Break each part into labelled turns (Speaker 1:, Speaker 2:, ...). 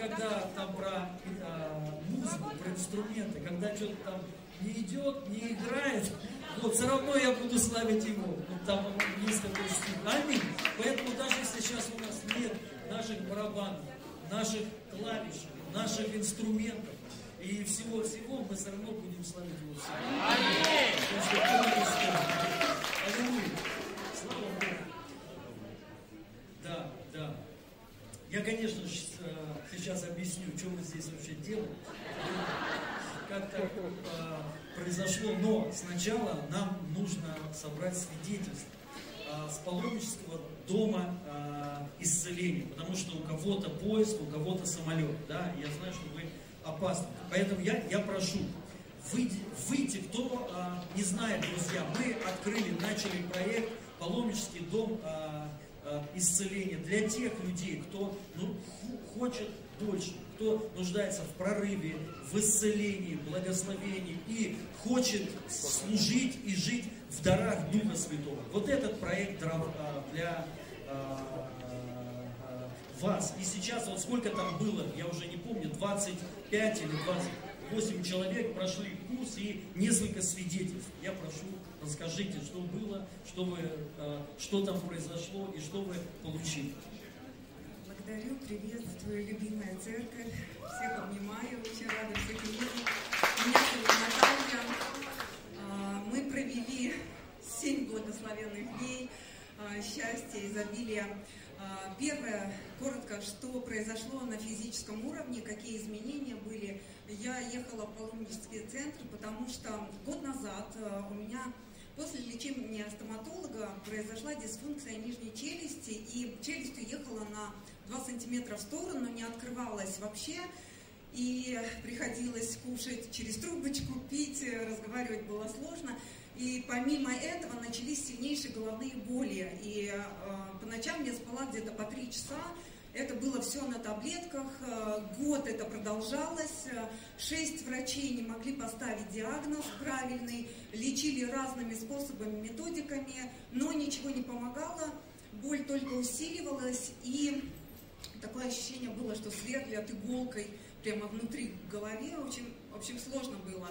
Speaker 1: когда там про э, музыку, про инструменты, когда что-то там не идет, не играет, вот все равно я буду славить Его. Вот там есть такой стиль. Аминь. Поэтому даже если сейчас у нас нет наших барабанов, наших клавиш, наших инструментов и всего-всего, мы все равно будем славить Его всегда. Аллилуйя. Слава Богу. Да, да. Я, конечно э, сейчас объясню, что мы здесь вообще делаем. Как так э, произошло, но сначала нам нужно собрать свидетельство э, с паломнического дома исцеления, потому что у кого-то поезд, у кого-то самолет, да, я знаю, что вы опасны. Поэтому я, я прошу, выйти, выйти, кто не знает, друзья, мы открыли, начали проект «Паломнический дом а, а, исцеления» для тех людей, кто ну, хочет больше, кто нуждается в прорыве, в исцелении, благословении и хочет служить и жить в дарах Духа Святого. Вот этот проект а, для а, вас. И сейчас вот сколько там было, я уже не помню, 25 или 20 8 человек прошли курс и несколько свидетельств. Я прошу, расскажите, что было, что, вы, э, что там произошло и что вы получили.
Speaker 2: Благодарю, приветствую, любимая церковь. Всех обнимаю, очень рада всех видеть. Меня зовут Наталья. А, мы провели 7 благословенных дней а, счастья, изобилия. А, первое, коротко, что произошло на физическом уровне, какие изменения были. Я ехала в паломнический центр, потому что год назад а, у меня после лечения стоматолога произошла дисфункция нижней челюсти, и челюсть уехала на 2 сантиметра в сторону, не открывалась вообще, и приходилось кушать через трубочку, пить, разговаривать было сложно. И помимо этого начались сильнейшие головные боли. И э, по ночам я спала где-то по три часа. Это было все на таблетках. Э, год это продолжалось. Шесть врачей не могли поставить диагноз правильный. Лечили разными способами, методиками. Но ничего не помогало. Боль только усиливалась. И такое ощущение было, что сверлят иголкой прямо внутри голове. Очень, в общем, сложно было.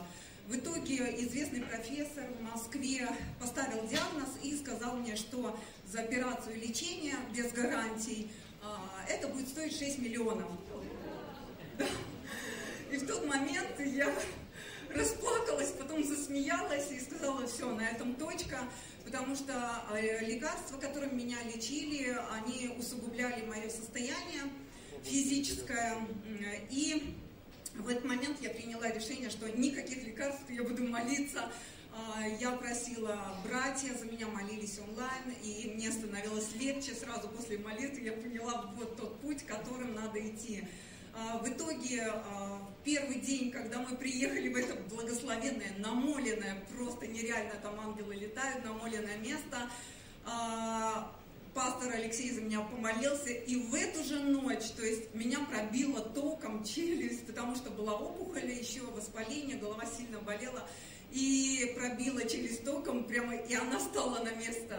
Speaker 2: В итоге известный профессор в Москве поставил диагноз и сказал мне, что за операцию лечения без гарантий это будет стоить 6 миллионов. И в тот момент я расплакалась, потом засмеялась и сказала, все, на этом точка, потому что а, лекарства, которыми меня лечили, они усугубляли мое состояние физическое. И в этот момент я приняла решение, что никаких лекарств, я буду молиться. А, я просила братья, за меня молились онлайн, и мне становилось легче. Сразу после молитвы я поняла вот тот путь, которым надо идти. А, в итоге, а, первый день, когда мы приехали в это благословенное, намоленное, просто нереально там ангелы летают, намоленное место, пастор Алексей за меня помолился, и в эту же ночь, то есть меня пробило током челюсть, потому что была опухоль, еще воспаление, голова сильно болела, и пробила челюсть током прямо, и она стала на место.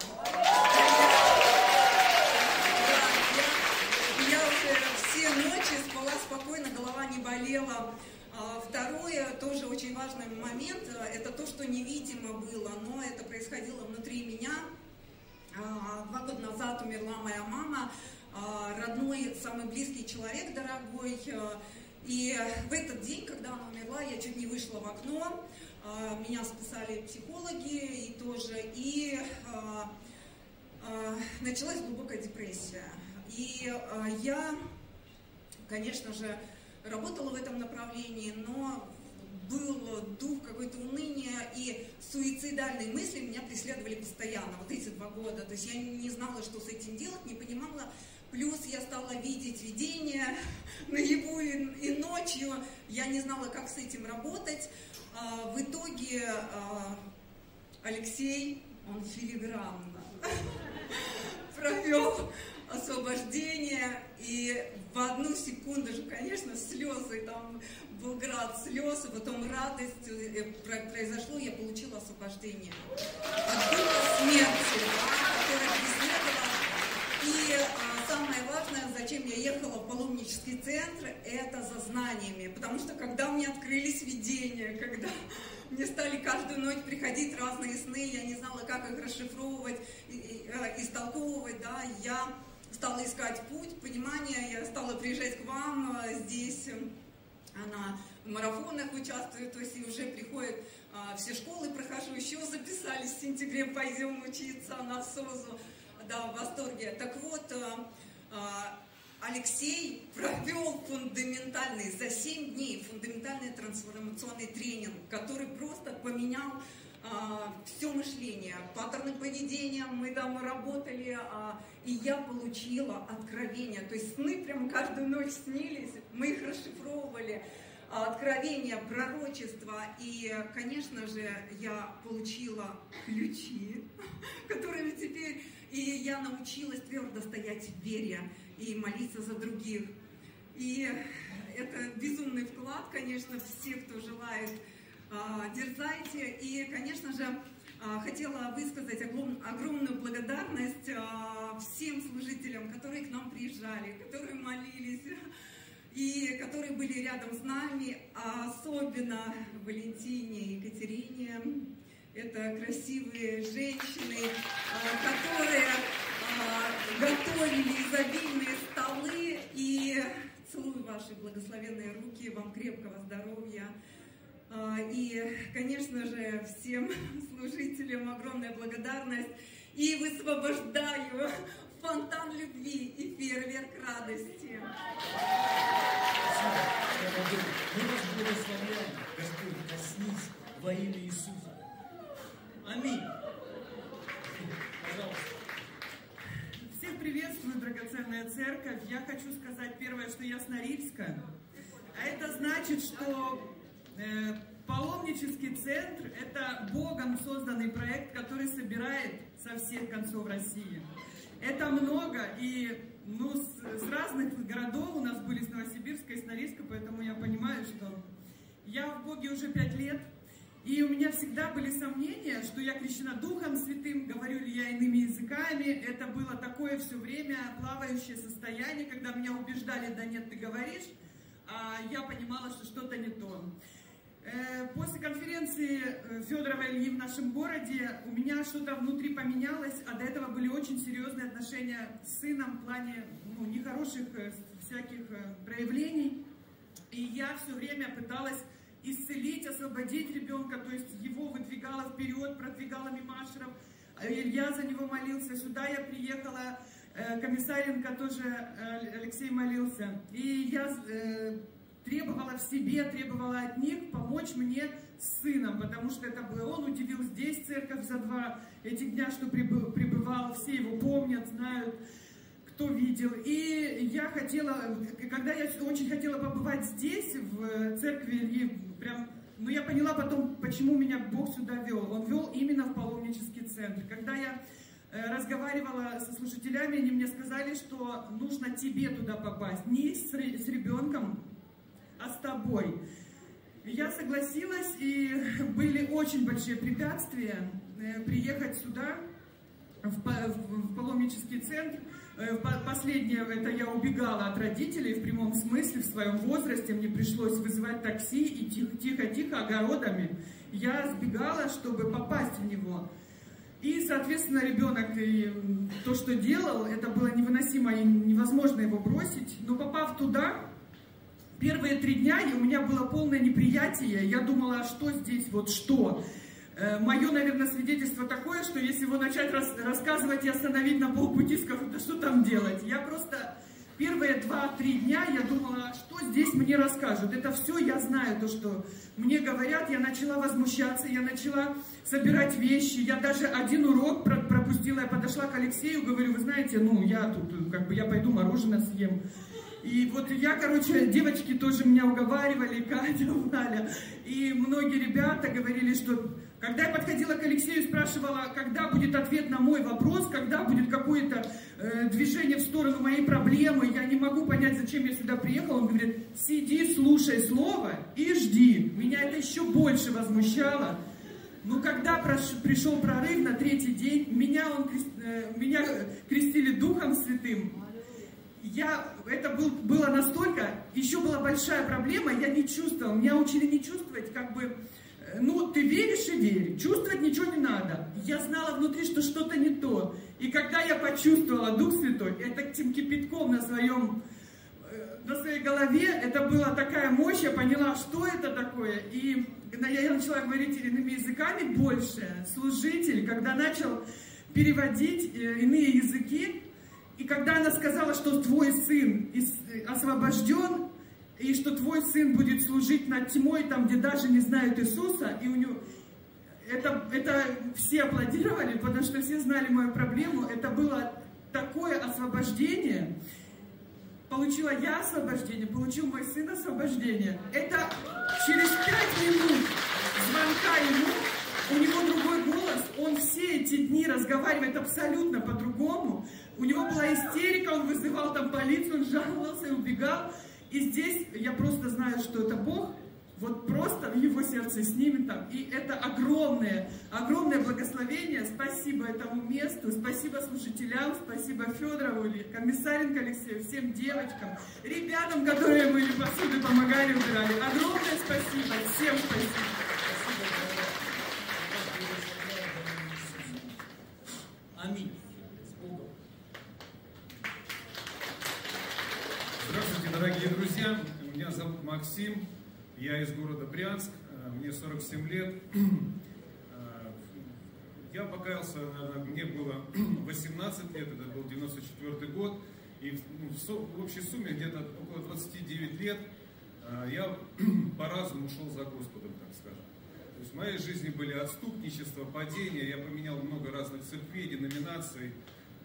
Speaker 2: Я уже все ночи спала спокойно, голова не болела. А второе, тоже очень важный момент, это то, что невидимо было, но это происходило внутри меня. А, два года назад умерла моя мама, а, родной, самый близкий человек, дорогой. И в этот день, когда она умерла, я чуть не вышла в окно, меня спасали психологи и тоже, и началась глубокая депрессия. И я, конечно же, работала в этом направлении, но был дух какой-то уныния, и суицидальные мысли меня преследовали постоянно, вот эти два года. То есть я не знала, что с этим делать, не понимала. Плюс я стала видеть видения наяву и ночью. Я не знала, как с этим работать. А, в итоге а, Алексей, он филигранно провел освобождение, и в одну секунду же, конечно, слезы, там был град слез, а потом радость э, произошло, я получила освобождение. От духа смерти, самое важное, зачем я ехала в паломнический центр, это за знаниями. Потому что когда мне открылись видения, когда мне стали каждую ночь приходить разные сны, я не знала, как их расшифровывать, э, истолковывать, да, я стала искать путь, понимание, я стала приезжать к вам э, здесь, э, она в марафонах участвует, то есть и уже приходит, все школы прохожу, еще записались в сентябре, пойдем учиться на СОЗу, да, в восторге. Так вот, Алексей провел фундаментальный, за 7 дней, фундаментальный трансформационный тренинг, который просто поменял а, все мышление, паттерны поведения, мы там работали, а, и я получила откровение. То есть сны прям каждую ночь снились, мы их расшифровывали, а, откровения, пророчества. И, конечно же, я получила ключи, которыми теперь и я научилась твердо стоять в вере и молиться за других. И это безумный вклад, конечно, все, кто желает, а, дерзайте. И, конечно же, а, хотела высказать огромную благодарность а, всем служителям, которые к нам приезжали, которые молились, и которые были рядом с нами, особенно Валентине Екатерине, это красивые женщины, а, которые а, готовили изобильные столы. И целую ваши благословенные руки, вам крепкого здоровья. А, и, конечно же, всем служителям огромная благодарность. И высвобождаю фонтан любви и фейерверк радости.
Speaker 1: Мы вас благословляем, Господь, коснись во имя Иисуса. Аминь. Пожалуйста.
Speaker 3: Всех приветствую, драгоценная церковь. Я хочу сказать первое, что я с Норильска. А это значит, что э, паломнический центр – это Богом созданный проект, который собирает со всех концов России. Это много, и ну, с, с разных городов у нас были с Новосибирска и с Норильска, поэтому я понимаю, что я в Боге уже пять лет – и у меня всегда были сомнения, что я крещена Духом Святым, говорю ли я иными языками. Это было такое все время плавающее состояние, когда меня убеждали, да нет, ты говоришь, а я понимала, что что-то не то. Э, после конференции э, Федорова Ильи в нашем городе у меня что-то внутри поменялось, а до этого были очень серьезные отношения с сыном в плане ну, нехороших э, всяких проявлений. И я все время пыталась исцелить, освободить ребенка, то есть его выдвигала вперед, продвигала Мимашеров. Илья за него молился, сюда я приехала, э, Комиссаренко тоже э, Алексей молился. И я э, требовала в себе, требовала от них помочь мне с сыном, потому что это было, он удивил здесь церковь за два этих дня, что пребывал, все его помнят, знают кто видел. И я хотела, когда я очень хотела побывать здесь, в церкви Ильи, прям, ну я поняла потом, почему меня Бог сюда вел. Он вел именно в паломнический центр. Когда я э, разговаривала со слушателями, они мне сказали, что нужно тебе туда попасть, не с, с ребенком, а с тобой. Я согласилась, и были очень большие препятствия э, приехать сюда, в, в, в паломнический центр. Э, последнее, это я убегала от родителей в прямом смысле, в своем возрасте, мне пришлось вызывать такси и тихо-тихо огородами. Я сбегала, чтобы попасть в него. И, соответственно, ребенок и то, что делал, это было невыносимо и невозможно его бросить. Но попав туда, первые три дня у меня было полное неприятие. Я думала, а что здесь, вот что? Э, Мое, наверное, свидетельство такое, что если его начать рас рассказывать и остановить на полпути, скажу, да что там делать? Я просто первые два-три дня я думала, что здесь мне расскажут. Это все я знаю, то, что мне говорят. Я начала возмущаться, я начала собирать вещи. Я даже один урок пропустила. Я подошла к Алексею, говорю, вы знаете, ну, я тут, как бы, я пойду мороженое съем. И вот я, короче, девочки тоже меня уговаривали, Катя, Валя. И многие ребята говорили, что когда я подходила к Алексею и спрашивала, когда будет ответ на мой вопрос, когда будет какое-то э, движение в сторону моей проблемы, я не могу понять, зачем я сюда приехала, он говорит, сиди, слушай слово и жди. Меня это еще больше возмущало. Но когда прош, пришел прорыв на третий день, меня, он, э, меня крестили Духом Святым, я, это был, было настолько, еще была большая проблема, я не чувствовала, меня учили не чувствовать, как бы, ну, ты веришь и верь, чувствовать ничего не надо. Я знала внутри, что что-то не то. И когда я почувствовала Дух Святой, это тем кипятком на своем э, на своей голове, это была такая мощь, я поняла, что это такое. И я начала говорить иными языками больше. Служитель, когда начал переводить э, иные языки, и когда она сказала, что твой сын освобожден, и что твой сын будет служить над тьмой, там, где даже не знают Иисуса, и у него... Это, это все аплодировали, потому что все знали мою проблему. Это было такое освобождение. Получила я освобождение, получил мой сын освобождение. Это через пять минут звонка ему у него другой голос, он все эти дни разговаривает абсолютно по-другому. У него была истерика, он вызывал там полицию, он жаловался и убегал. И здесь я просто знаю, что это Бог, вот просто в его сердце с ними там. И это огромное, огромное благословение. Спасибо этому месту, спасибо служителям, спасибо Федорову, комиссаренко Алексею, всем девочкам, ребятам, которые мы посуду помогали, убирали. Огромное спасибо, всем спасибо.
Speaker 1: Аминь.
Speaker 4: Дорогие друзья. Меня зовут Максим. Я из города Брянск. Мне 47 лет. Я покаялся, мне было 18 лет, это был 94 год. И ну, в общей сумме где-то около 29 лет я по разуму ушел за Господом, так скажем. То есть в моей жизни были отступничества, падения, я поменял много разных церквей, деноминаций,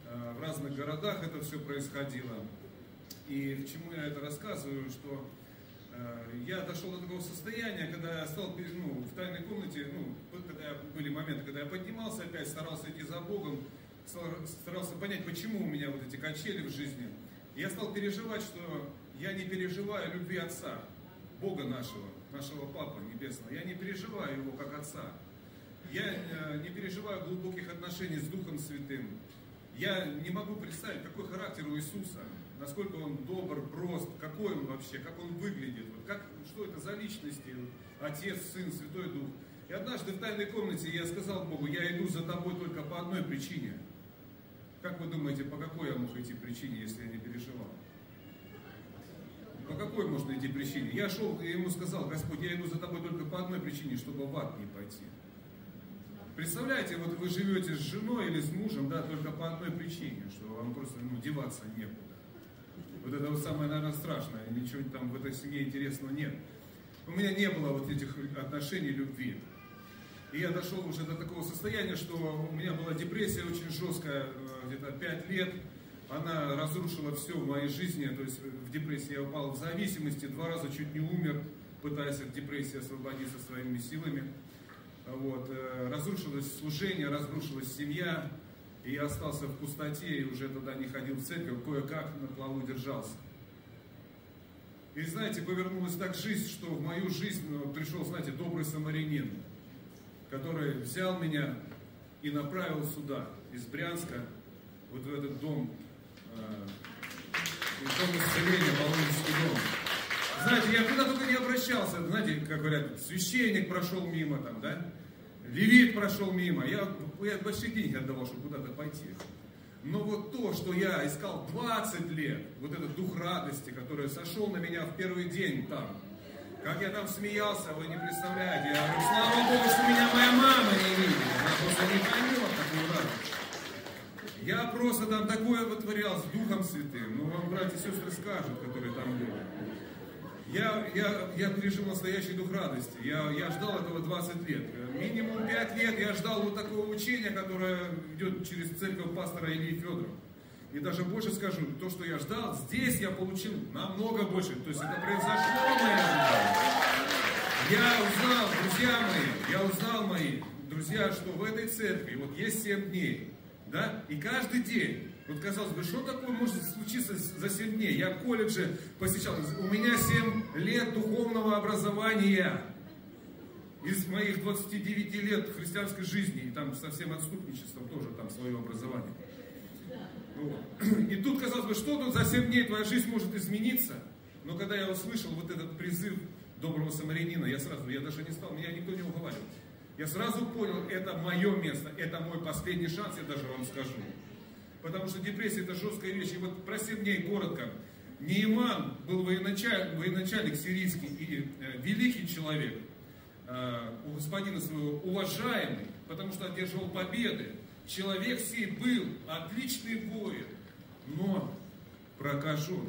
Speaker 4: э, в разных городах это все происходило. И к чему я это рассказываю, что э, я дошел до такого состояния, когда я стал ну, в тайной комнате, ну, когда были моменты, когда я поднимался опять, старался идти за Богом, старался понять, почему у меня вот эти качели в жизни. Я стал переживать, что я не переживаю любви Отца, Бога нашего нашего Папы Небесного. Я не переживаю его как Отца. Я э, не переживаю глубоких отношений с Духом Святым. Я не могу представить, какой характер у Иисуса, насколько он добр, прост, какой он вообще, как он выглядит, вот как, что это за личности, Отец, Сын, Святой Дух. И однажды в тайной комнате я сказал Богу, я иду за тобой только по одной причине. Как вы думаете, по какой я мог идти причине, если я не переживал? По какой можно идти причине? Я шел и ему сказал, Господь, я иду за тобой только по одной причине, чтобы в ад не пойти. Представляете, вот вы живете с женой или с мужем, да, только по одной причине, что вам просто ну, деваться некуда. Вот это вот самое, наверное, страшное, ничего там в этой семье интересного нет. У меня не было вот этих отношений любви. И я дошел уже до такого состояния, что у меня была депрессия очень жесткая, э, где-то 5 лет она разрушила все в моей жизни, то есть в депрессии я упал в зависимости, два раза чуть не умер, пытаясь от депрессии освободиться своими силами. Вот. Э, разрушилось служение, разрушилась семья, и я остался в пустоте, и уже туда не ходил в церковь, кое-как на плаву держался. И знаете, повернулась так жизнь, что в мою жизнь ну, пришел, знаете, добрый самарянин, который взял меня и направил сюда, из Брянска, вот в этот дом дом исцеления, Волынский дом. Знаете, я куда только не обращался, знаете, как говорят, священник прошел мимо там, да? Левит прошел мимо. Я, я большие деньги отдавал, чтобы куда-то пойти. Но вот то, что я искал 20 лет, вот этот дух радости, который сошел на меня в первый день там, как я там смеялся, вы не представляете. Я говорю, слава Богу, что меня моя мама не видит. Она просто не поймет такую радость. Я просто там такое вытворял с Духом Святым. Ну, вам братья и сестры скажут, которые там были. Я, я, я пережил настоящий дух радости. Я, я ждал этого 20 лет. Минимум 5 лет я ждал вот такого учения, которое идет через церковь пастора Ильи Федорова. И даже больше скажу, то, что я ждал, здесь я получил намного больше. То есть это произошло мои Я узнал, друзья мои, я узнал, мои друзья, что в этой церкви вот есть 7 дней. Да? И каждый день. Вот казалось бы, что такое может случиться за 7 дней? Я колледже посещал. У меня 7 лет духовного образования. Из моих 29 лет христианской жизни, и там со всем отступничеством тоже там свое образование. Вот. и тут, казалось бы, что тут за 7 дней твоя жизнь может измениться? Но когда я услышал вот этот призыв доброго самарянина, я сразу, я даже не стал, меня никто не уговаривал. Я сразу понял, это мое место, это мой последний шанс, я даже вам скажу. Потому что депрессия это жесткая вещь. И вот про 7 дней коротко. Нейман был военачальник, военачальник сирийский и э, великий человек, э, у господина своего уважаемый, потому что одерживал победы. Человек сей был отличный воин, но прокажен.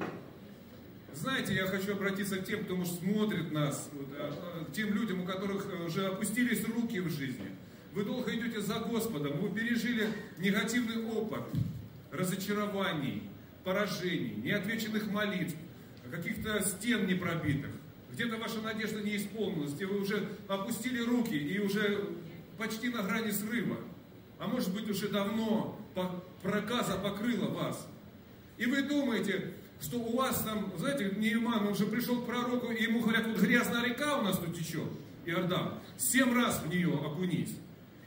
Speaker 4: Знаете, я хочу обратиться к тем, кто может смотрит нас, а, к тем людям, у которых э, уже опустились руки в жизни. Вы долго идете за Господом, вы пережили негативный опыт, разочарований, поражений, неотвеченных молитв, каких-то стен непробитых. Где-то ваша надежда не исполнилась, где вы уже опустили руки и уже почти на грани срыва. А может быть уже давно проказа покрыла вас. И вы думаете, что у вас там, знаете, Нейман, он же пришел к пророку, и ему говорят, вот грязная река у нас тут течет, Иордан, семь раз в нее окунись.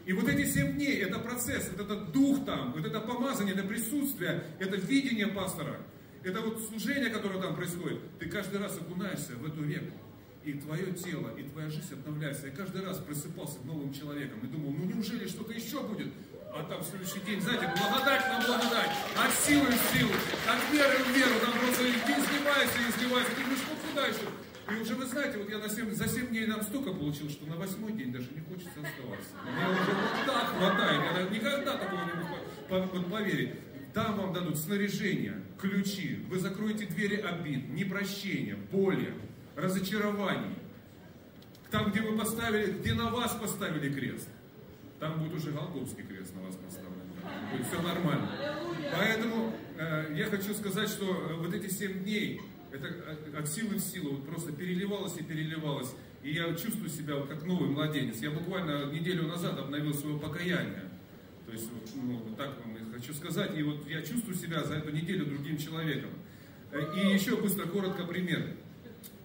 Speaker 4: И вот эти семь дней, это процесс, это этот дух там, вот это помазание, это присутствие, это видение пастора, это вот служение, которое там происходит. Ты каждый раз окунаешься в эту реку. И твое тело, и твоя жизнь обновляется. Я каждый раз просыпался новым человеком и думал, ну неужели что-то еще будет? А там в следующий день, знаете, благодать на благодать, от силы в силу, от веры в веру, там просто изливается и изливается. Ты думаешь, ну куда еще? И уже вы знаете, вот я на 7, за 7 дней нам столько получил, что на восьмой день даже не хочется оставаться. Мне уже вот так хватает, я никогда такого не мог вот, поверить. Там вам дадут снаряжение, ключи, вы закроете двери обид, непрощения, боли, разочарований. Там, где вы поставили, где на вас поставили крест, там будет уже Голгофский крест на вас поставлен. Будет все нормально. Поэтому э, я хочу сказать, что э, вот эти семь дней, это от силы в силу, вот просто переливалось и переливалось. И я чувствую себя вот как новый младенец. Я буквально неделю назад обновил свое покаяние. То есть, вот, ну, вот так вам хочу сказать. И вот я чувствую себя за эту неделю другим человеком. Э, и еще быстро, коротко пример.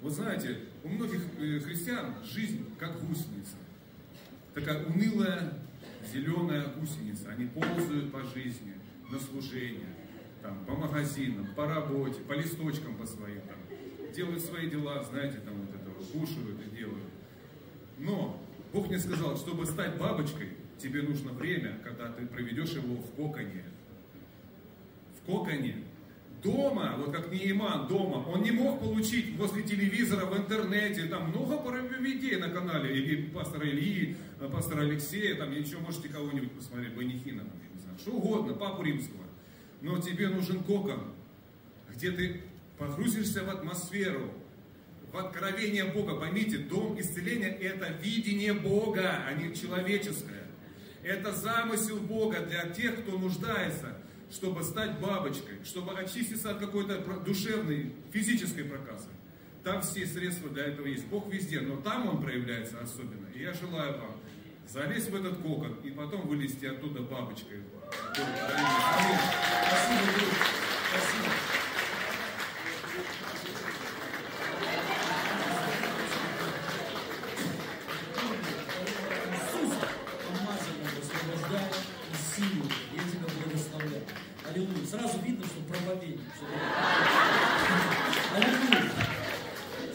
Speaker 4: Вот знаете, у многих э, христиан жизнь как гусеница. Такая унылая, зеленая гусеница. Они ползают по жизни, на служение там, по магазинам, по работе, по листочкам по своим, там, делают свои дела, знаете, там вот это вот, кушают и делают. Но Бог мне сказал, чтобы стать бабочкой, тебе нужно время, когда ты проведешь его в коконе. В коконе. Дома, вот как Нейман дома, он не мог получить возле телевизора, в интернете, там много проповедей на канале, или пастора Ильи, пастора Алексея, там еще можете кого-нибудь посмотреть, Банихина, я не знаю, что угодно, Папу Римского но тебе нужен кокон, где ты погрузишься в атмосферу, в откровение Бога. Поймите, дом исцеления – это видение Бога, а не человеческое. Это замысел Бога для тех, кто нуждается, чтобы стать бабочкой, чтобы очиститься от какой-то душевной, физической проказы. Там все средства для этого есть. Бог везде, но там Он проявляется особенно. И я желаю вам залезть в этот кокон и потом вылезти оттуда бабочкой.
Speaker 1: Аллилуйя. Сразу видно, что проповедник. Аллилуйя.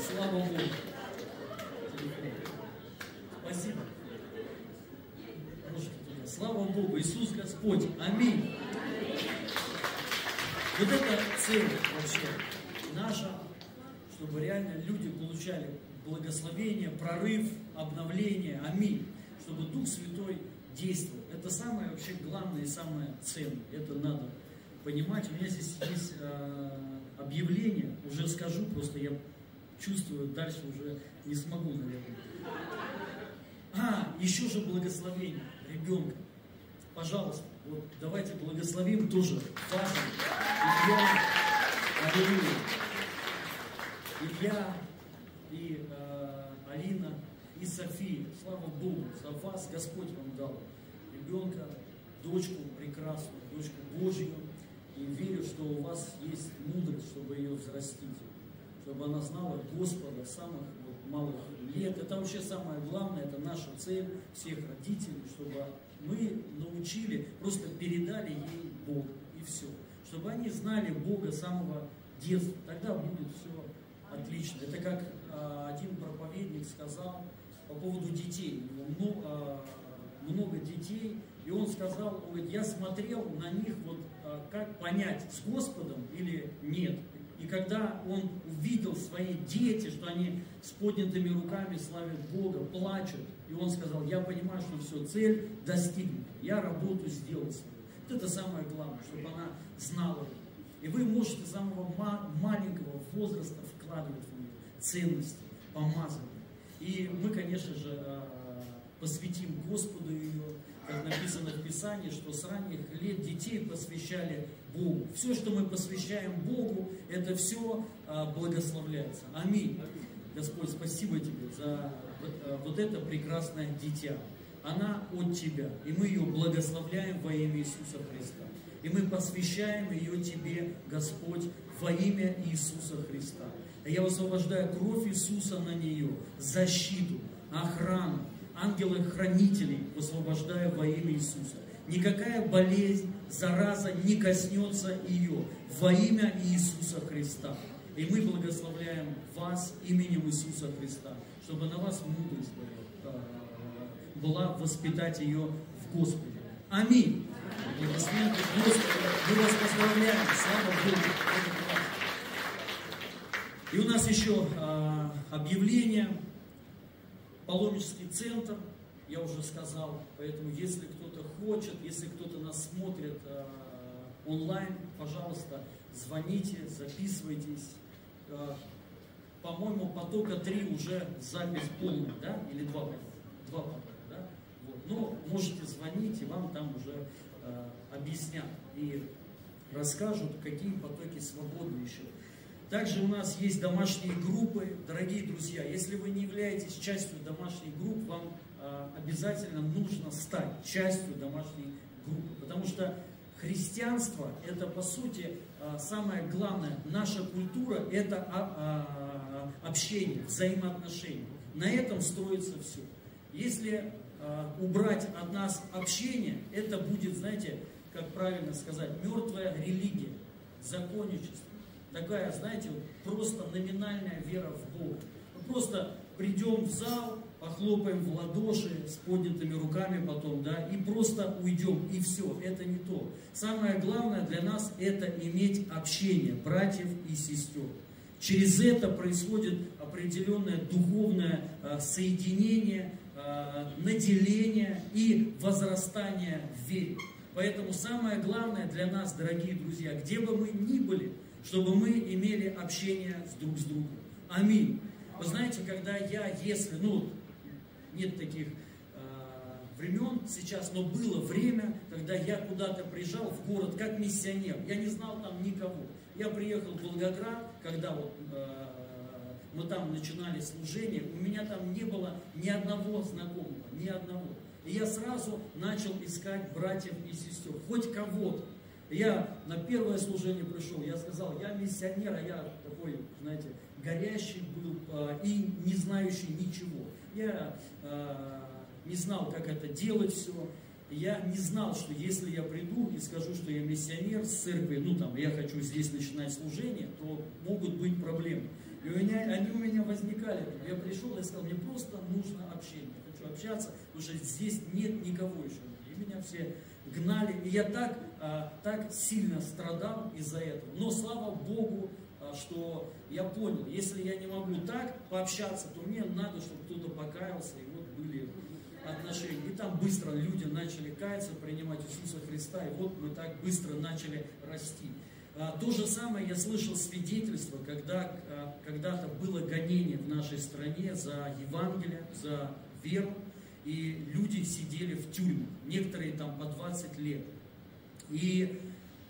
Speaker 1: Слава Богу. Спасибо. Слава Богу, Иисус Господь. Аминь. Вот это цель вообще наша, чтобы реально люди получали благословение, прорыв, обновление. Аминь. Чтобы Дух Святой действовал. Это самое вообще главное и самое ценное. Это надо понимать. У меня здесь есть э, объявление, уже скажу, просто я чувствую, дальше уже не смогу, наверное. А, еще же благословение ребенка. Пожалуйста, вот давайте благословим тоже важно. Илья, Аллилуйя. Илья и э, Алина и София. Слава Богу, за вас Господь вам дал ребенка, дочку прекрасную, дочку Божью. И верю, что у вас есть мудрость, чтобы ее взрастить, чтобы она знала Господа самых вот, малых лет. Это вообще самое главное, это наша цель всех родителей, чтобы мы научили, просто передали ей Бога, и все. чтобы они знали Бога с самого детства. Тогда будет все отлично. Это как а, один проповедник сказал по поводу детей. У него много, а, много детей, и он сказал, он говорит, я смотрел на них, вот а, как понять, с Господом или нет. И когда он увидел свои дети, что они с поднятыми руками славят Бога, плачут, и он сказал, я понимаю, что все, цель достигнута, я работу сделал свою. Вот это самое главное, чтобы она знала. И вы можете с самого маленького возраста вкладывать в нее ценности, помазывать. И мы, конечно же, а, посвятим Господу ее, как написано в Писании, что с ранних лет детей посвящали Богу. Все, что мы посвящаем Богу, это все а, благословляется. Аминь. Господь, спасибо Тебе за а, вот это прекрасное дитя. Она от Тебя, и мы ее благословляем во имя Иисуса Христа. И мы посвящаем ее Тебе, Господь, во имя Иисуса Христа. Я высвобождаю кровь Иисуса на нее, защиту, охрану, ангелов-хранителей высвобождаю во имя Иисуса. Никакая болезнь, зараза не коснется ее во имя Иисуса Христа. И мы благословляем вас именем Иисуса Христа, чтобы на вас мудрость э, была воспитать ее в Господе. Аминь. Господи, мы вас поздравляем. Слава Богу. И у нас еще а, объявление паломнический центр, я уже сказал, поэтому если кто-то хочет, если кто-то нас смотрит э, онлайн, пожалуйста, звоните, записывайтесь. Э, по-моему, потока три уже запись полная, да? Или два? Два потока, да? Вот. Но можете звонить, и вам там уже э, объяснят и расскажут, какие потоки свободны еще. Также у нас есть домашние группы. Дорогие друзья, если вы не являетесь частью домашней группы, вам обязательно нужно стать частью домашней группы. Потому что христианство – это, по сути, э, самое главное. Наша культура – это а, а, общение, взаимоотношения. На этом строится все. Если э, убрать от нас общение, это будет, знаете, как правильно сказать, мертвая религия, законничество такая, знаете, просто номинальная вера в Бога. Мы просто придем в зал, похлопаем в ладоши с поднятыми руками потом, да, и просто уйдем, и все, это не то. Самое главное для нас это иметь общение братьев и сестер. Через это происходит определенное духовное э, соединение, э, наделение и возрастание в вере. Поэтому самое главное для нас, дорогие друзья, где бы мы ни были, чтобы мы имели общение с друг с другом. Аминь. Вы знаете, когда я, если, ну, нет таких э, времен сейчас, но было время, когда я куда-то приезжал в город как миссионер. Я не знал там никого. Я приехал в Волгоград, когда вот э, мы там начинали служение, у меня там не было ни одного знакомого, ни одного. И я сразу начал искать братьев и сестер, хоть кого-то. Я на первое служение пришел, я сказал, я миссионер, а я такой, знаете, горящий был а, и не знающий ничего. Я а, не знал, как это делать все. Я не знал, что если я приду и скажу, что я миссионер с церкви, ну там, я хочу здесь начинать служение, то могут быть проблемы. И у меня, они у меня возникали. Я пришел и сказал, мне просто нужно общение. Хочу общаться, потому что здесь нет никого еще. И меня все гнали. И я так, а, так сильно страдал из-за этого. Но слава Богу, что я понял, если я не могу так пообщаться, то мне надо, чтобы кто-то покаялся, и вот были отношения. И там быстро люди начали каяться, принимать Иисуса Христа, и вот мы так быстро начали расти. А, то же самое я слышал свидетельство, когда когда-то было гонение в нашей стране за Евангелие, за веру, и люди сидели в тюрьмах, некоторые там по 20 лет. И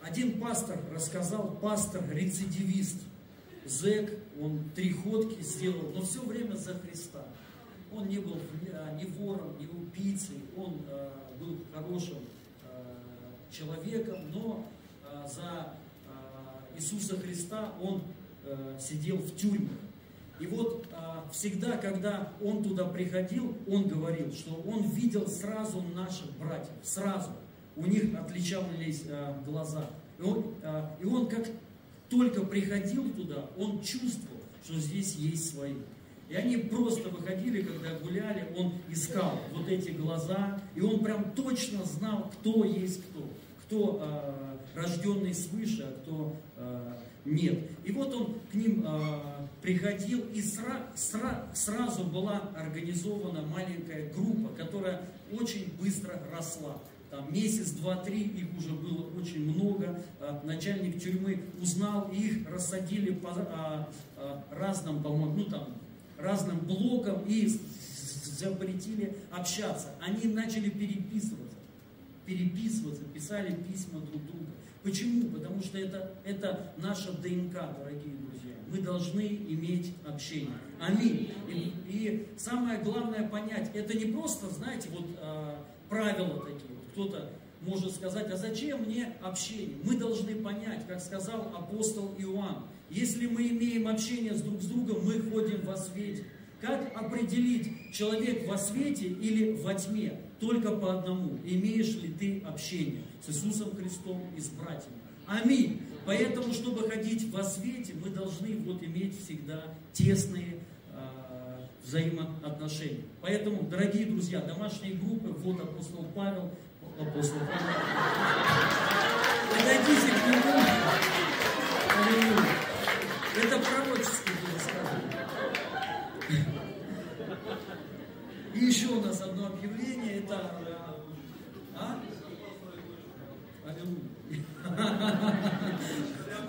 Speaker 1: один пастор рассказал, пастор-рецидивист, зэк, он три ходки сделал, но все время за Христа. Он не был а, ни вором, ни убийцей, он э, был хорошим э, человеком, но э, за э, Иисуса Христа он э, сидел в тюрьмах. И вот всегда, когда он туда приходил, он говорил, что он видел сразу наших братьев, сразу. У них отличались а, глаза. И он, и он как только приходил туда, он чувствовал, что здесь есть свои. И они просто выходили, когда гуляли, он искал вот эти глаза, и он прям точно знал, кто есть кто, кто э, рожденный свыше, а кто э, нет. И вот он к ним э, приходил, и сра, сра, сразу была организована маленькая группа, которая очень быстро росла. Там месяц, два, три, их уже было очень много. А, начальник тюрьмы узнал, их рассадили по а, а, разным, по-моему, ну там, разным блокам и запретили общаться. Они начали переписываться, переписываться, писали письма друг другу. Почему? Потому что это, это наша ДНК, дорогие друзья. Мы должны иметь общение. Аминь. И, и самое главное понять, это не просто, знаете, вот правила такие. Кто-то может сказать, а зачем мне общение? Мы должны понять, как сказал апостол Иоанн, если мы имеем общение с друг с другом, мы ходим во свете. Как определить, человек во свете или во тьме? Только по одному. Имеешь ли ты общение с Иисусом Христом и с братьями? Аминь. Поэтому, чтобы ходить во свете, мы должны вот иметь всегда тесные э, взаимоотношения. Поэтому, дорогие друзья, домашние группы, вот апостол Павел, апостол. Подойдите к нему. Это пророческий сказано. И еще у нас одно объявление, это... А?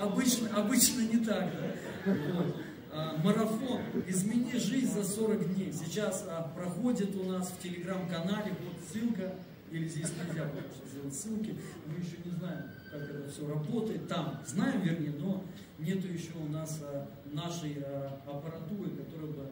Speaker 1: Обычно, обычно не так, да? А, марафон «Измени жизнь за 40 дней». Сейчас а, проходит у нас в телеграм-канале, вот ссылка, или здесь нельзя потому сделать ссылки, мы еще не знаем, как это все работает, там знаем, вернее, но нету еще у нас а, нашей а, аппаратуры, которая бы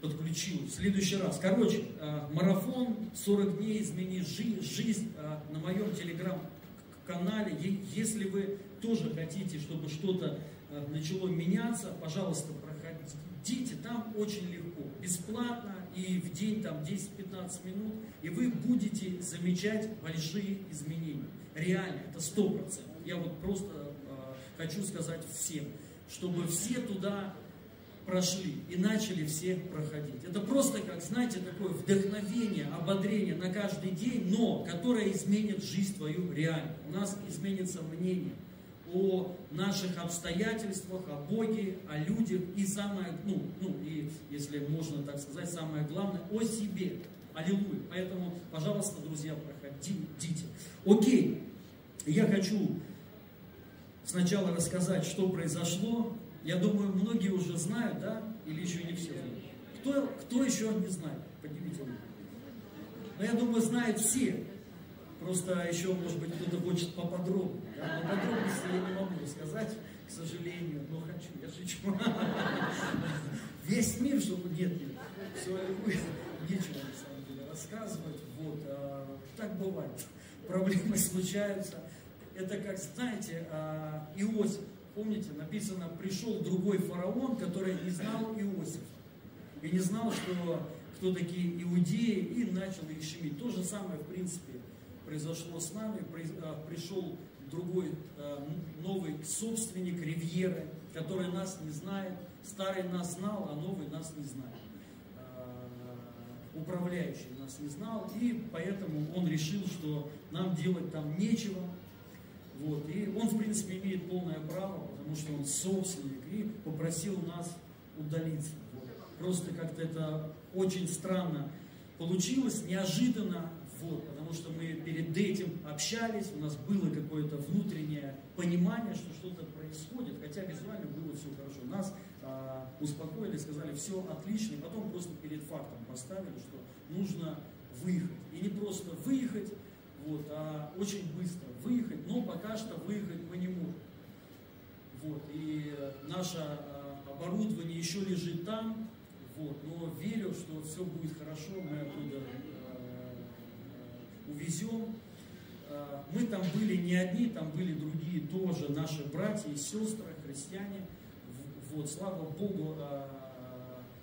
Speaker 1: подключилась. В следующий раз. Короче, а, марафон 40 дней измени жизнь, жизнь а, на моем телеграм-канале. Если вы тоже хотите, чтобы что-то а, начало меняться, пожалуйста, проходите. Там очень легко, бесплатно и в день там 10-15 минут, и вы будете замечать большие изменения. Реально, это 100%. Я вот просто хочу сказать всем, чтобы все туда прошли и начали все проходить. Это просто, как, знаете, такое вдохновение, ободрение на каждый день, но которое изменит жизнь твою реально. У нас изменится мнение о наших обстоятельствах, о Боге, о людях и самое, ну, ну и, если можно так сказать, самое главное, о себе. Аллилуйя. Поэтому, пожалуйста, друзья, проходите. Окей, я хочу сначала рассказать, что произошло. Я думаю, многие уже знают, да? Или еще не все знают? Кто, кто еще не знает? Поднимите руку. Но я думаю, знают все. Просто еще, может быть, кто-то хочет поподробнее. Да? Но подробности я не могу рассказать, к сожалению, но хочу, я шучу. Весь мир, чтобы нет, нет. Все, нечего на самом деле рассказывать. Вот. А, так бывает. Проблемы случаются это как, знаете, а, Иосиф. Помните, написано, пришел другой фараон, который не знал Иосифа. И не знал, что, кто такие иудеи, и начал их щемить. То же самое, в принципе, произошло с нами. А, пришел другой, а, новый собственник Ривьеры, который нас не знает. Старый нас знал, а новый нас не знает. Управляющий нас не знал, и поэтому он решил, что нам делать там нечего, вот. И он, в принципе, имеет полное право, потому что он собственник, и попросил нас удалиться. Вот. Просто как-то это очень странно получилось, неожиданно, вот, потому что мы перед этим общались, у нас было какое-то внутреннее понимание, что что-то происходит, хотя визуально было все хорошо. Нас а, успокоили, сказали, все отлично, и потом просто перед фактом поставили, что нужно выехать. И не просто выехать, вот, а очень быстро выехать, но пока что выехать мы не можем. Вот, и наше а, оборудование еще лежит там, вот, но верю, что все будет хорошо, мы оттуда э, увезем. Э, мы там были не одни, там были другие тоже наши братья и сестры, христиане. Вот, слава Богу, э,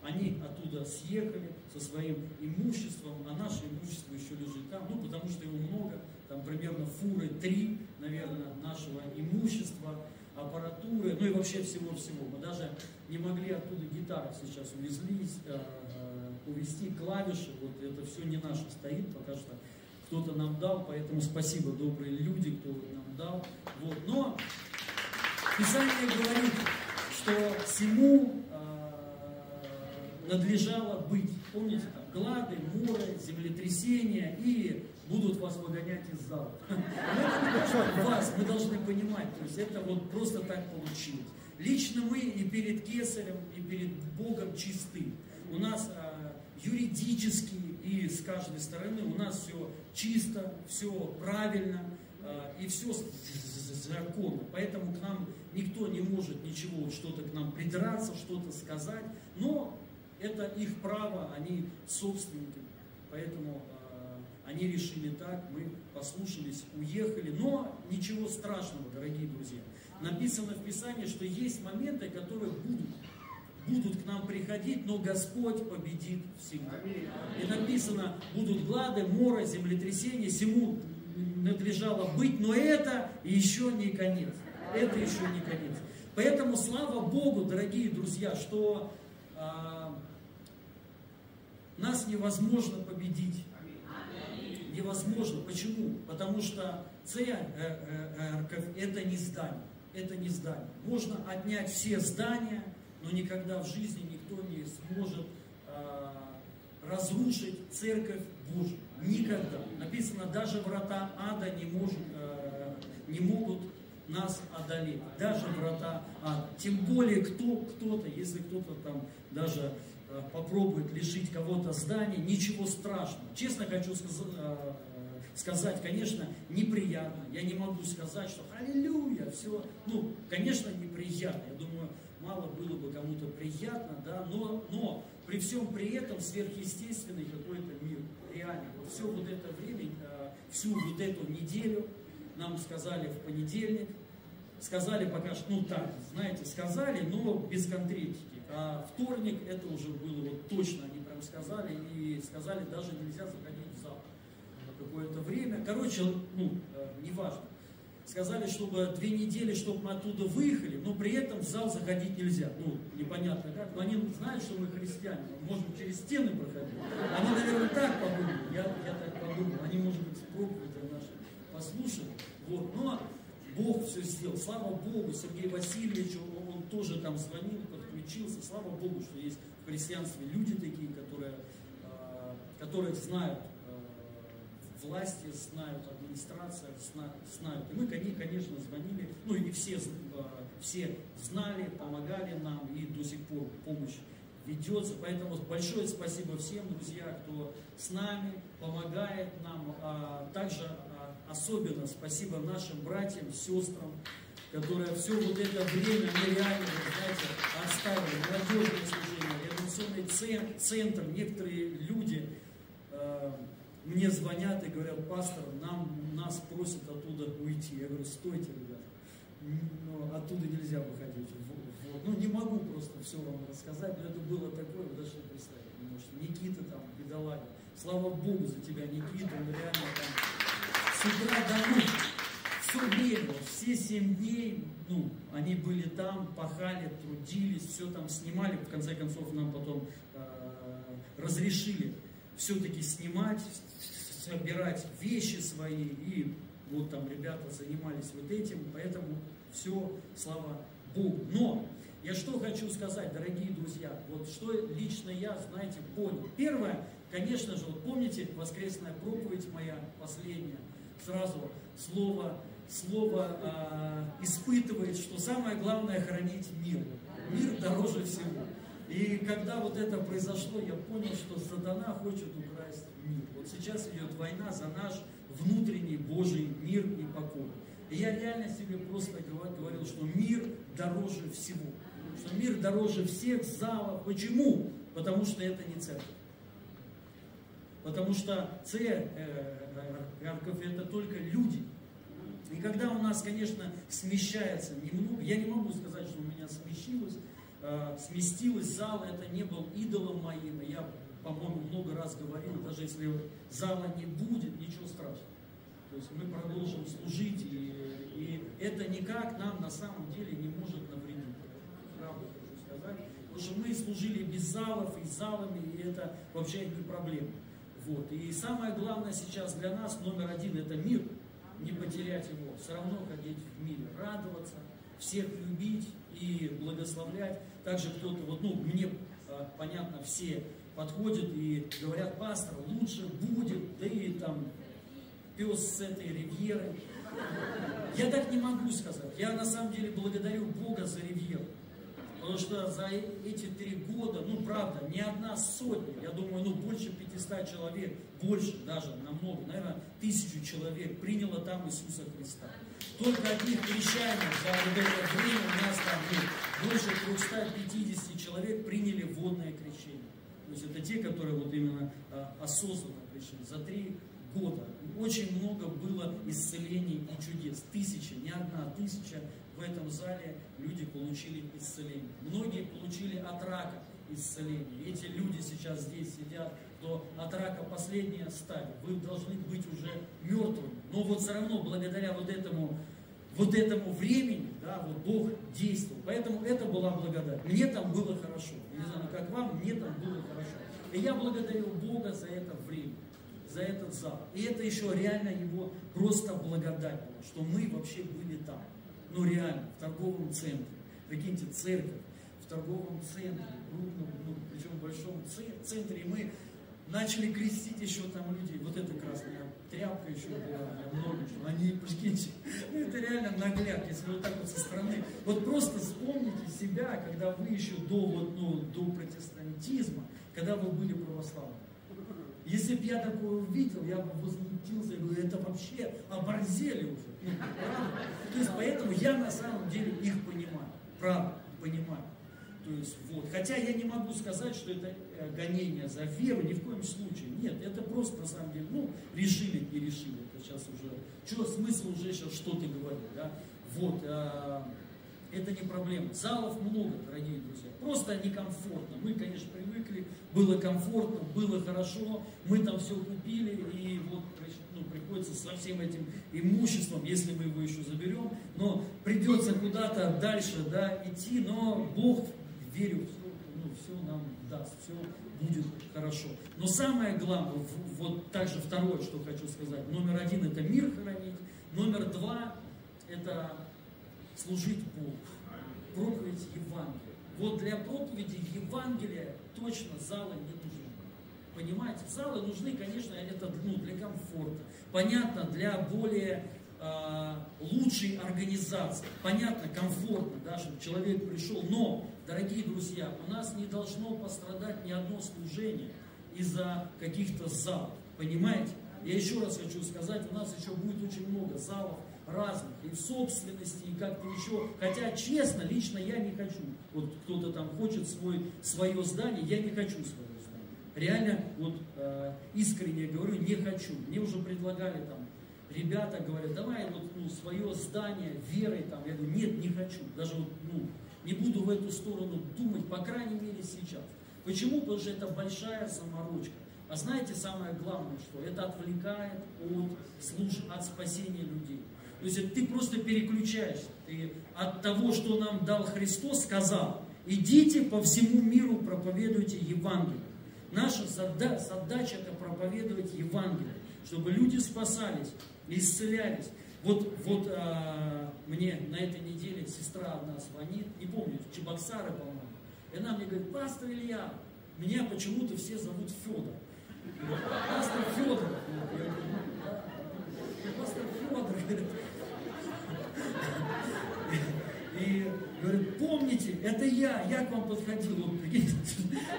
Speaker 1: они оттуда съехали со своим имуществом, а наше имущество еще лежит там, ну, потому что его много, там примерно фуры три, наверное, нашего имущества, аппаратуры, ну и вообще всего-всего. Мы даже не могли оттуда гитары сейчас увезли, э, увезти клавиши, вот это все не наше стоит, пока что кто-то нам дал, поэтому спасибо, добрые люди, кто нам дал. Вот. Но Писание говорит, что всему э, надлежало быть. Помните, там, глады, море, землетрясения и будут вас выгонять из зала. Вас, мы должны понимать, то есть это вот просто так получилось. Лично мы и перед Кесарем, и перед Богом чисты. У нас а, юридически и с каждой стороны у нас все чисто, все правильно а, и все законно. Поэтому к нам никто не может ничего, что-то к нам придраться, что-то сказать. Но это их право, они собственники. Поэтому они решили так, мы послушались, уехали. Но ничего страшного, дорогие друзья. Написано в Писании, что есть моменты, которые будут будут к нам приходить, но Господь победит всегда. И написано, будут глады, мора, землетрясения, всему надлежало быть, но это еще не конец. Это еще не конец. Поэтому слава Богу, дорогие друзья, что а, нас невозможно победить невозможно. Почему? Потому что церковь это не здание. Это не здание. Можно отнять все здания, но никогда в жизни никто не сможет э, разрушить церковь Божью. Никогда. Написано, даже врата ада не, может, э, не могут нас одолеть. Даже врата ада. Тем более кто, кто-то, если кто-то там даже Э, попробует лишить кого-то здания, ничего страшного. Честно хочу э, сказать, конечно, неприятно. Я не могу сказать, что аллилуйя, все. Ну, конечно, неприятно. Я думаю, мало было бы кому-то приятно, да, но, но при всем при этом сверхъестественный какой-то мир. Реально. Вот все вот это время, э, всю вот эту неделю нам сказали в понедельник, сказали пока что, ну так, знаете, сказали, но без конкретики. А вторник это уже было вот точно, они прям сказали, и сказали, даже нельзя заходить в зал на какое-то время. Короче, ну, э, неважно. Сказали, чтобы две недели, чтобы мы оттуда выехали, но при этом в зал заходить нельзя. Ну, непонятно как. Но они знают, что мы христиане, можем через стены проходить. Они, наверное, так подумали. Я, я так подумал. Они, может быть, проповеди наши послушали. Вот. Но Бог все сделал. Слава Богу, Сергей Васильевич, он, он тоже там звонил, учился. Слава Богу, что есть в христианстве люди такие, которые, а, которые знают а, власти, знают администрация, знают. И мы, конечно, звонили, ну и все, а, все знали, помогали нам, и до сих пор помощь ведется. Поэтому большое спасибо всем, друзья, кто с нами, помогает нам. Также особенно спасибо нашим братьям, сестрам, которые все вот это время, они реально, знаете, оставили молодежное служение, реабилитационный центр, некоторые люди мне звонят и говорят, пастор, нам, нас просят оттуда уйти. Я говорю, стойте, ребята, но оттуда нельзя выходить. Вот. Ну, не могу просто все вам рассказать, но это было такое, вы даже не представить не можете. Никита там, бедолага, слава Богу за тебя, Никита, он реально там с утра до ночи все время, все семь дней, ну, они были там, пахали, трудились, все там снимали, в конце концов нам потом э, разрешили все-таки снимать, собирать вещи свои, и вот там ребята занимались вот этим, поэтому все, слава Богу. Но я что хочу сказать, дорогие друзья, вот что лично я, знаете, понял. Первое, конечно же, вот помните воскресная проповедь моя последняя, сразу слово слово э, испытывает, что самое главное хранить мир. Мир дороже всего. И когда вот это произошло, я понял, что сатана хочет украсть мир. Вот сейчас идет война за наш внутренний Божий мир и покой. И я реально себе просто говорил, что мир дороже всего. Что мир дороже всех залов. Почему? Потому что это не церковь. Потому что церковь, э, это только люди. И когда у нас, конечно, смещается немного, я не могу сказать, что у меня смещилось, э, сместилось зал, это не был идолом моим, я, по-моему, много раз говорил, даже если зала не будет, ничего страшного. То есть мы продолжим служить, и, и это никак нам на самом деле не может навредить. Правда хочу сказать. Потому что мы служили без залов и залами, и это вообще не проблема. Вот. И самое главное сейчас для нас, номер один, это мир. Не потерять его, все равно ходить в мире, радоваться, всех любить и благословлять. Также кто-то, вот, ну, мне а, понятно, все подходят и говорят, пастор, лучше будет, да и там пес с этой ривьеры. Я так не могу сказать. Я на самом деле благодарю Бога за ривьеру. Потому что за эти три года, ну правда, не одна сотня, я думаю, ну больше 500 человек, больше даже, намного, наверное, тысячу человек приняло там Иисуса Христа. Только одних крещаний за вот это время у нас там ну, больше 350 человек приняли водное крещение. То есть это те, которые вот именно а, осознанно пришли. За три года очень много было исцелений и чудес. Тысяча, не одна тысяча в этом зале люди получили исцеление. Многие получили от рака исцеление. Эти люди сейчас здесь сидят, то от рака последняя стадия. Вы должны быть уже мертвыми. Но вот все равно, благодаря вот этому, вот этому времени, да, вот Бог действовал. Поэтому это была благодать. Мне там было хорошо. Не знаю, как вам, мне там было хорошо. И я благодарю Бога за это время, за этот зал. И это еще реально его просто благодать была, что мы вообще были там. Ну реально, в торговом центре. Прикиньте, церковь в торговом центре, крупном, ну, причем большом центре. И мы начали крестить еще там людей. Вот эта красная тряпка еще была, много чего. Они, прикиньте, ну, это реально нагляд, если вот так вот со стороны. Вот просто вспомните себя, когда вы еще до, вот, ну, до протестантизма, когда вы были православны. Если бы я такое увидел, я бы возмутился, я говорю, это вообще оборзели уже. То есть поэтому я на самом деле их понимаю. Правда, понимаю. То есть вот. Хотя я не могу сказать, что это э, гонение за веру, ни в коем случае. Нет, это просто на самом деле, ну, решили и решили. Это сейчас уже, что смысл уже сейчас что-то говорить, да? Вот. А, это не проблема. Залов много, дорогие друзья. Просто некомфортно. Мы, конечно, привыкли, было комфортно, было хорошо, мы там все купили, и вот приходится со всем этим имуществом, если мы его еще заберем, но придется куда-то дальше да, идти, но Бог, верю, все, ну, все нам даст, все будет хорошо. Но самое главное, вот также второе, что хочу сказать, номер один это мир хранить, номер два это служить Богу, проповедь Евангелия. Вот для проповеди Евангелия точно залы не. Понимаете, залы нужны, конечно, это ну, для комфорта. Понятно, для более э, лучшей организации. Понятно, комфортно, да, чтобы человек пришел. Но, дорогие друзья, у нас не должно пострадать ни одно служение из-за каких-то залов. Понимаете? Я еще раз хочу сказать, у нас еще будет очень много залов, разных, и в собственности, и как-то еще. Хотя, честно, лично я не хочу. Вот кто-то там хочет свой, свое здание, я не хочу свое. Реально, вот э, искренне говорю, не хочу. Мне уже предлагали там, ребята говорят, давай вот ну, свое здание верой там. Я говорю, нет, не хочу. Даже вот, ну, не буду в эту сторону думать, по крайней мере, сейчас. Почему? Потому что это большая заморочка. А знаете, самое главное, что это отвлекает от, служ... от спасения людей. То есть ты просто переключаешься. Ты от того, что нам дал Христос, сказал, идите по всему миру, проповедуйте Евангелие. Наша задача это проповедовать Евангелие, чтобы люди спасались, исцелялись. Вот, вот а, мне на этой неделе сестра одна звонит, не помню, Чебоксары, по-моему. И она мне говорит, пастор Илья, меня почему-то все зовут Федор. Пастор Федор. «Ну пастор Федор. И говорит, помните, это я, я к вам подходил. Вот, прикиньте,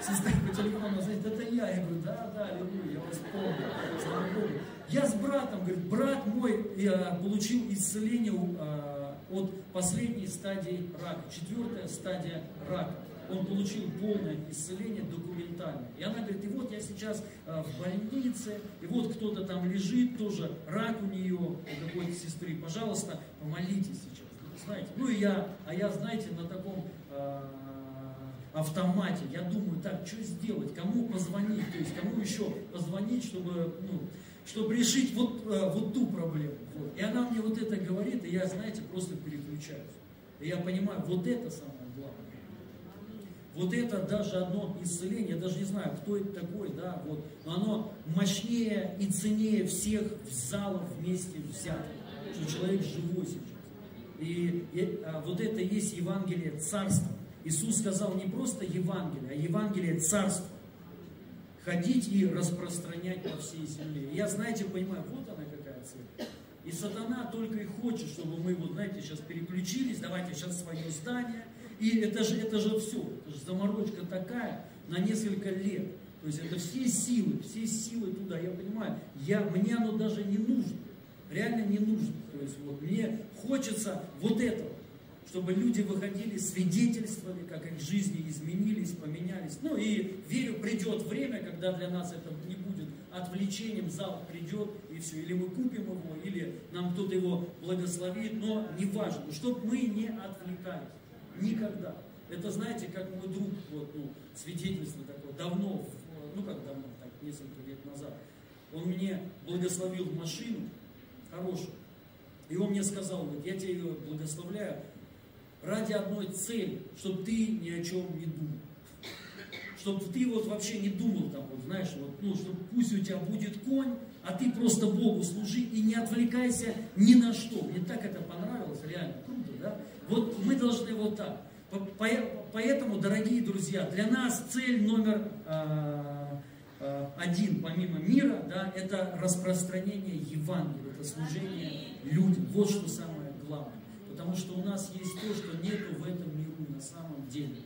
Speaker 1: сестра по телефону говорит, это я. Я говорю, да, да, аллилуйя, я вас помню, слава Богу. Я с братом, говорит, брат мой я получил исцеление а, от последней стадии рака, четвертая стадия рака он получил полное исцеление документально. И она говорит, и вот я сейчас э, в больнице, и вот кто-то там лежит, тоже рак у нее, у какой-то сестры, пожалуйста, помолитесь сейчас. Знаете, ну и я, а я, знаете, на таком э, автомате, я думаю, так, что сделать, кому позвонить, то есть кому еще позвонить, чтобы, ну, чтобы решить вот, э, вот ту проблему. Вот. И она мне вот это говорит, и я, знаете, просто переключаюсь. И я понимаю, вот это самое главное. Вот это даже одно исцеление, я даже не знаю, кто это такой, да, вот, но оно мощнее и ценнее всех залов вместе взятых, что человек живой сейчас. И, а, вот это и есть Евангелие Царства. Иисус сказал не просто Евангелие, а Евангелие Царства ходить и распространять по всей земле. Я, знаете, понимаю, вот она какая цель. И сатана только и хочет, чтобы мы, вот, знаете, сейчас переключились, давайте сейчас свое здание. И это же, это же все, это же заморочка такая на несколько лет. То есть это все силы, все силы туда. Я понимаю, я, мне оно даже не нужно. Реально не нужно. То есть вот мне хочется вот этого чтобы люди выходили, свидетельствовали, как их жизни изменились, поменялись. Ну и верю, придет время, когда для нас это не будет отвлечением, зал придет и все. Или мы купим его, или нам кто-то его благословит, но не важно, чтобы мы не отвлекались. Никогда. Это, знаете, как мой друг, вот, ну, свидетельство такое, давно, ну как давно, так, несколько лет назад, он мне благословил машину хорошую, и он мне сказал, вот, я тебе ее благословляю, ради одной цели, чтобы ты ни о чем не думал. Чтобы ты вот вообще не думал там, вот, знаешь, вот, ну, чтобы пусть у тебя будет конь, а ты просто Богу служи и не отвлекайся ни на что. Мне так это понравилось, реально круто, да? Вот мы должны вот так. Поэтому, дорогие друзья, для нас цель номер а, один, помимо мира, да, это распространение Евангелия, это служение людям. Вот что самое главное. Потому что у нас есть то, что нету в этом миру на самом деле.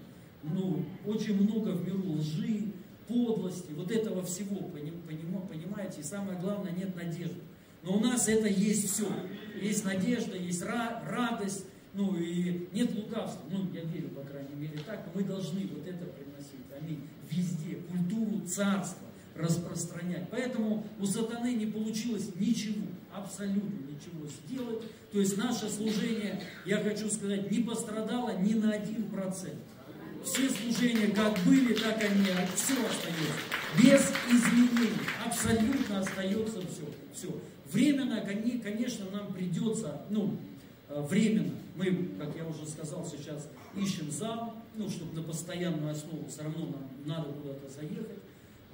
Speaker 1: Ну, очень много в миру лжи, подлости, вот этого всего, понимаете? И самое главное, нет надежды. Но у нас это есть все. Есть надежда, есть радость, ну и нет лукавства. Ну, я верю, по крайней мере, так. Мы должны вот это приносить. Аминь. Везде. Культуру царства распространять. Поэтому у сатаны не получилось ничего, абсолютно ничего сделать. То есть наше служение, я хочу сказать, не пострадало ни на один процент. Все служения как были, так они, все остается. Без изменений. Абсолютно остается все. все. Временно, конечно, нам придется, ну, э, временно, мы, как я уже сказал, сейчас ищем зал, ну, чтобы на постоянную основу все равно нам надо куда-то заехать.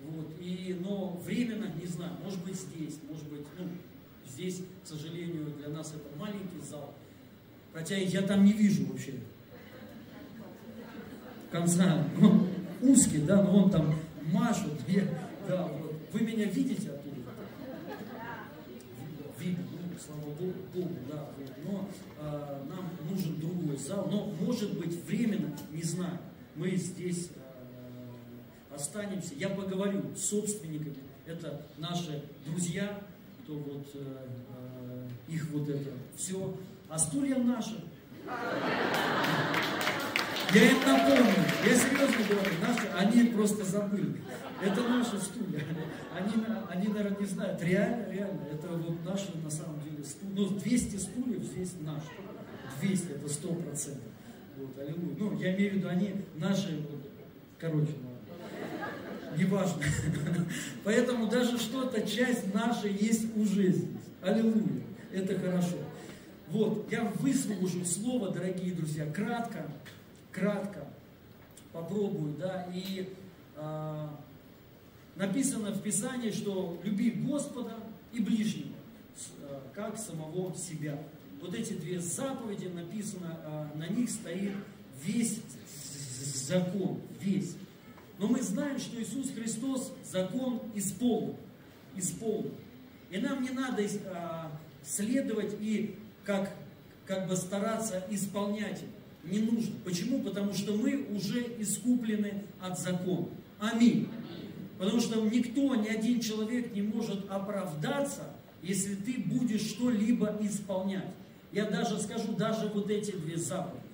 Speaker 1: Вот, и, но временно, не знаю, может быть здесь, может быть, ну, здесь, к сожалению, для нас это маленький зал. Хотя я там не вижу вообще конца. Он узкий, да, но он там машет. Я, да, вот. Вы меня видите оттуда? Видно, ну, слава Богу, Богу да. Вот. Но а, нам нужен другой зал. Но, может быть, временно, не знаю, мы здесь останемся. Я поговорю с собственниками, это наши друзья, кто вот э, э, их вот это все. А стулья наши. Я им напомню, я серьезно говорю, наши, они просто забыли. Это наши стулья. Они, они, наверное, не знают. Реально, реально, это вот наши на самом деле стулья. Ну, 200 стульев здесь наши. 200, это 100%. Вот, аллилуйя. Ну, я имею в виду, они наши, короче, неважно. Поэтому даже что-то, часть наша есть уже здесь. Аллилуйя. Это хорошо. Вот, я выслужу слово, дорогие друзья, кратко, кратко попробую, да, и а, написано в Писании, что люби Господа и ближнего, а, как самого себя. Вот эти две заповеди написано, а, на них стоит весь закон, весь. Но мы знаем, что Иисус Христос закон исполнил. исполнил. И нам не надо а, следовать и как, как бы стараться исполнять. Не нужно. Почему? Потому что мы уже искуплены от закона. Аминь. Потому что никто, ни один человек не может оправдаться, если ты будешь что-либо исполнять. Я даже скажу, даже вот эти две заповеди.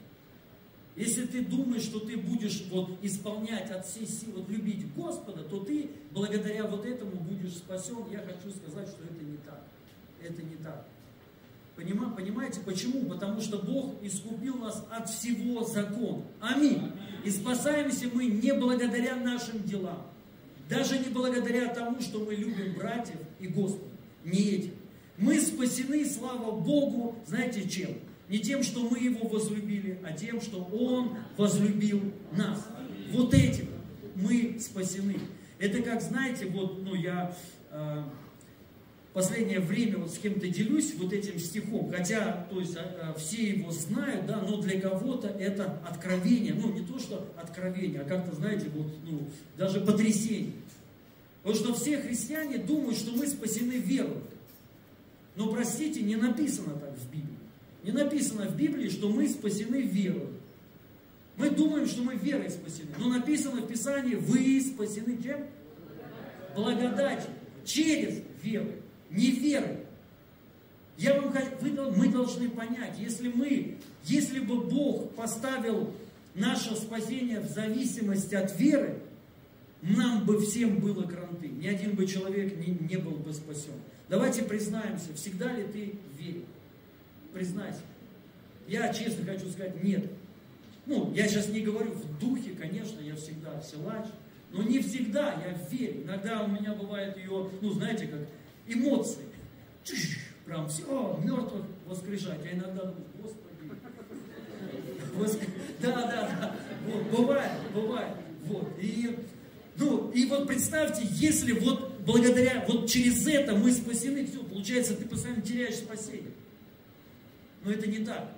Speaker 1: Если ты думаешь, что ты будешь вот исполнять от всей силы, вот любить Господа, то ты благодаря вот этому будешь спасен. Я хочу сказать, что это не так. Это не так. Понимаете, почему? Потому что Бог искупил нас от всего закона. Аминь. И спасаемся мы не благодаря нашим делам. Даже не благодаря тому, что мы любим братьев и Господа. не этим. Мы спасены, слава Богу, знаете чем? Не тем, что мы Его возлюбили, а тем, что Он возлюбил нас. Вот этим мы спасены. Это как, знаете, вот, ну, я э, последнее время вот с кем-то делюсь вот этим стихом, хотя, то есть, э, все его знают, да, но для кого-то это откровение, ну, не то, что откровение, а как-то, знаете, вот, ну, даже потрясение. Потому что все христиане думают, что мы спасены верой. Но, простите, не написано так в Библии. Не написано в Библии, что мы спасены верой. Мы думаем, что мы верой спасены. Но написано в Писании, вы спасены чем? Благодатью. Через веру. Не верой. Я вам, вы, мы должны понять, если мы, если бы Бог поставил наше спасение в зависимости от веры, нам бы всем было кранты. Ни один бы человек не, не был бы спасен. Давайте признаемся, всегда ли ты верил? Признайся. Я честно хочу сказать, нет. Ну, я сейчас не говорю в духе, конечно, я всегда силач, но не всегда я верю. Иногда у меня бывает ее, ну, знаете, как эмоции. Чш, прям все, мертвых воскрешать. А иногда думаю, Господи. Воск... Да, да, да. Вот, бывает, бывает. Вот. И, ну, и вот представьте, если вот благодаря, вот через это мы спасены, все, получается, ты постоянно теряешь спасение. Но это не так.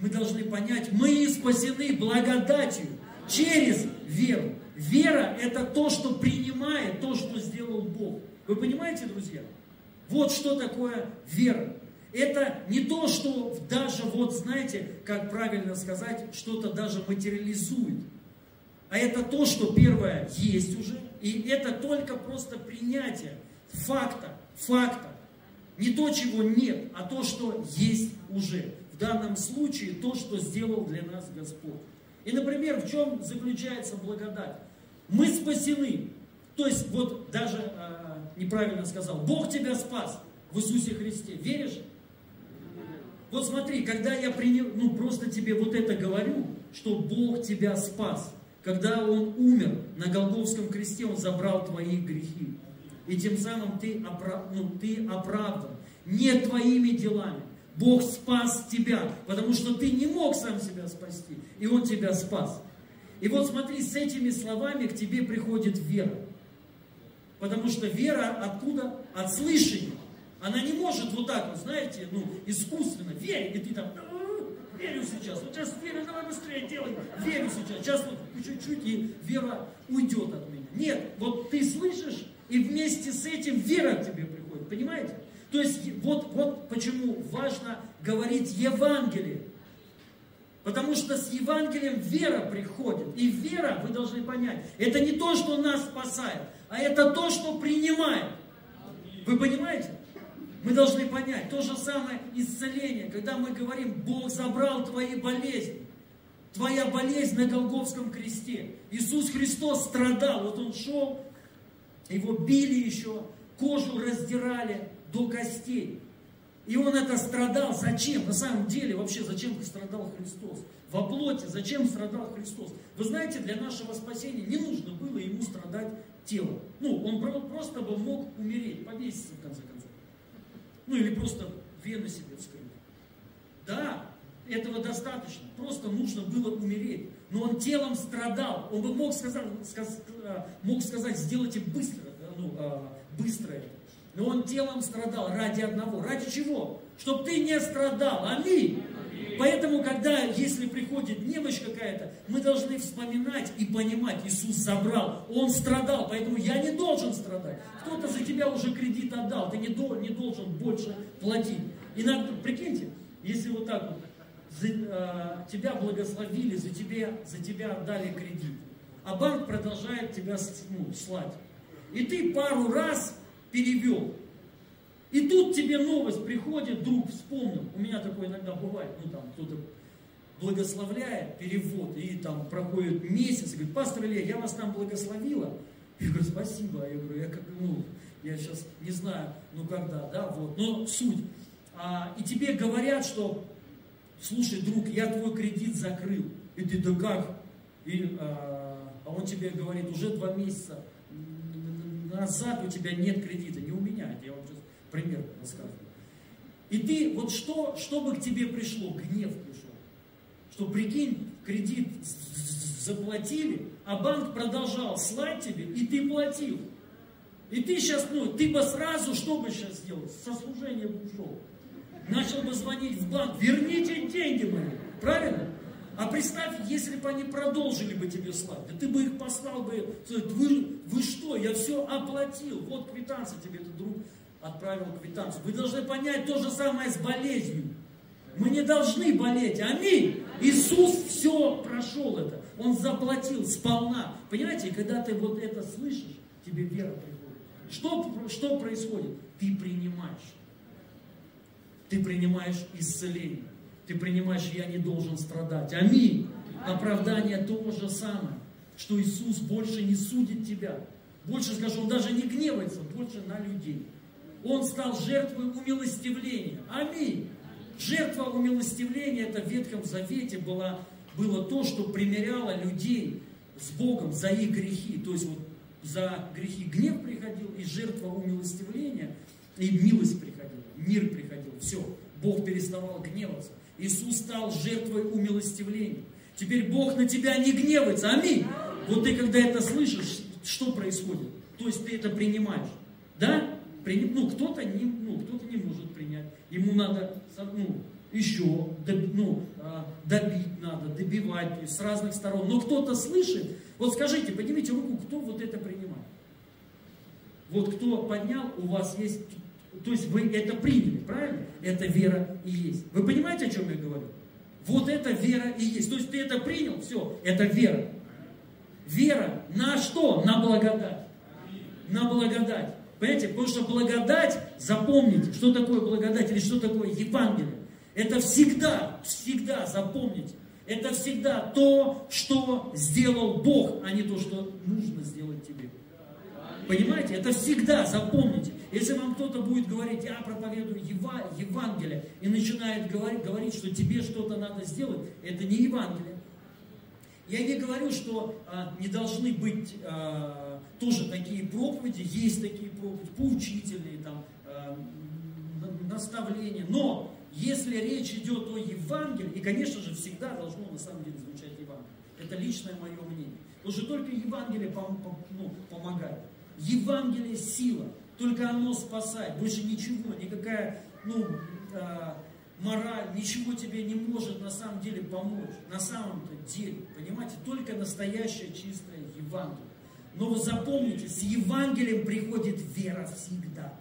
Speaker 1: Мы должны понять, мы спасены благодатью через веру. Вера – это то, что принимает то, что сделал Бог. Вы понимаете, друзья? Вот что такое вера. Это не то, что даже, вот знаете, как правильно сказать, что-то даже материализует. А это то, что первое есть уже, и это только просто принятие факта, факта. Не то, чего нет, а то, что есть уже. В данном случае то, что сделал для нас Господь. И, например, в чем заключается благодать? Мы спасены. То есть, вот даже э, неправильно сказал, Бог тебя спас в Иисусе Христе. Веришь? Вот смотри, когда я принял, ну просто тебе вот это говорю, что Бог тебя спас, когда Он умер на Голговском кресте, Он забрал твои грехи. И тем самым ты, оправ... ну, ты оправдан. Не твоими делами. Бог спас тебя, потому что ты не мог сам себя спасти, и Он тебя спас. И вот смотри, с этими словами к тебе приходит вера. Потому что вера откуда? От слышания. Она не может вот так вот, знаете, ну, искусственно верить, и ты там, верю сейчас, вот сейчас верю, давай быстрее делай, верю сейчас, сейчас вот чуть-чуть, и вера уйдет от меня. Нет, вот ты слышишь, и вместе с этим вера к тебе приходит, понимаете? То есть вот, вот почему важно говорить Евангелие. Потому что с Евангелием вера приходит. И вера, вы должны понять, это не то, что нас спасает, а это то, что принимает. Вы понимаете? Мы должны понять, то же самое исцеление, когда мы говорим, Бог забрал твои болезни. Твоя болезнь на Голговском кресте. Иисус Христос страдал, вот Он шел, его били еще, кожу раздирали, до костей. И он это страдал. Зачем? На самом деле, вообще, зачем страдал Христос? Во плоти, зачем страдал Христос? Вы знаете, для нашего спасения не нужно было ему страдать телом. Ну, он просто бы мог умереть, повеситься в конце концов. Ну, или просто вены себе вскрыть. Да, этого достаточно. Просто нужно было умереть. Но он телом страдал. Он бы мог сказать, э, мог сказать сделайте быстро, ну, э, быстро это. Но он телом страдал ради одного. Ради чего? Чтобы ты не страдал. Аминь. Поэтому, когда, если приходит немощь какая-то, мы должны вспоминать и понимать, Иисус забрал, Он страдал, поэтому я не должен страдать. Кто-то за тебя уже кредит отдал, ты не, до, не должен больше платить. Иногда, прикиньте, если вот так вот, за, э, тебя благословили, за тебя, за тебя отдали кредит, а банк продолжает тебя ну, слать. И ты пару раз перевел. И тут тебе новость приходит, вдруг вспомнил. У меня такое иногда бывает, ну там кто-то благословляет перевод, и там проходит месяц, и говорит, пастор Илья, я вас там благословила. Я говорю, спасибо. Я говорю, я как, ну, я сейчас не знаю, ну когда, да, вот, но суть. А, и тебе говорят, что, слушай, друг, я твой кредит закрыл. И ты, да как? И, а, а он тебе говорит, уже два месяца назад у тебя нет кредита, не у меня, я вам сейчас пример рассказываю. И ты, вот что, что бы к тебе пришло? Гнев пришел. Что прикинь, кредит заплатили, а банк продолжал слать тебе, и ты платил. И ты сейчас, ну, ты бы сразу, что бы сейчас сделал? Со служения бы ушел. Начал бы звонить в банк, верните деньги мои. Правильно? А представь, если бы они продолжили бы тебе слать, да ты бы их послал бы, вы, вы что, я все оплатил, вот квитанция тебе этот друг отправил квитанцию. Вы должны понять то же самое с болезнью. Мы не должны болеть, аминь. Иисус все прошел это, Он заплатил сполна. Понимаете, когда ты вот это слышишь, тебе вера приходит. Что, что происходит? Ты принимаешь. Ты принимаешь исцеление. Ты принимаешь, я не должен страдать. Аминь. Оправдание то же самое, что Иисус больше не судит тебя. Больше скажу, Он даже не гневается, больше на людей. Он стал жертвой умилостивления. Аминь. Жертва умилостивления, это в Ветхом Завете было, было то, что примеряло людей с Богом за их грехи. То есть вот за грехи гнев приходил, и жертва умилостивления, и милость приходила, мир приходил. Все, Бог переставал гневаться. Иисус стал жертвой умилостивления. Теперь Бог на тебя не гневается. Аминь. Вот ты когда это слышишь, что происходит? То есть ты это принимаешь. Да? Ну, кто-то не, ну, кто не может принять. Ему надо ну, еще ну, а, добить надо, добивать, то есть с разных сторон. Но кто-то слышит, вот скажите, поднимите руку, кто вот это принимает. Вот кто поднял, у вас есть, то есть вы это приняли, правильно? Это вера и есть. Вы понимаете, о чем я говорю? Вот это вера и есть. То есть ты это принял, все, это вера. Вера на что? На благодать. На благодать. Понимаете? Потому что благодать, запомните, что такое благодать или что такое Евангелие. Это всегда, всегда, запомните, это всегда то, что сделал Бог, а не то, что нужно сделать тебе. Понимаете? Это всегда, запомните. Если вам кто-то будет говорить, я проповедую Евангелие, и начинает говорить, говорить, что тебе что-то надо сделать, это не Евангелие. Я не говорю, что а, не должны быть а, тоже такие проповеди, есть такие проповеди, поучительные, там, а, наставления. Но если речь идет о Евангелии, и, конечно же, всегда должно на самом деле звучать Евангелие. Это личное мое мнение. Потому что только Евангелие пом, пом, ну, помогает. Евангелие сила. Только оно спасает. Больше ничего, никакая ну, э, мораль, ничего тебе не может на самом деле помочь. На самом-то деле, понимаете, только настоящее чистое Евангелие. Но вы запомните, с Евангелием приходит вера всегда.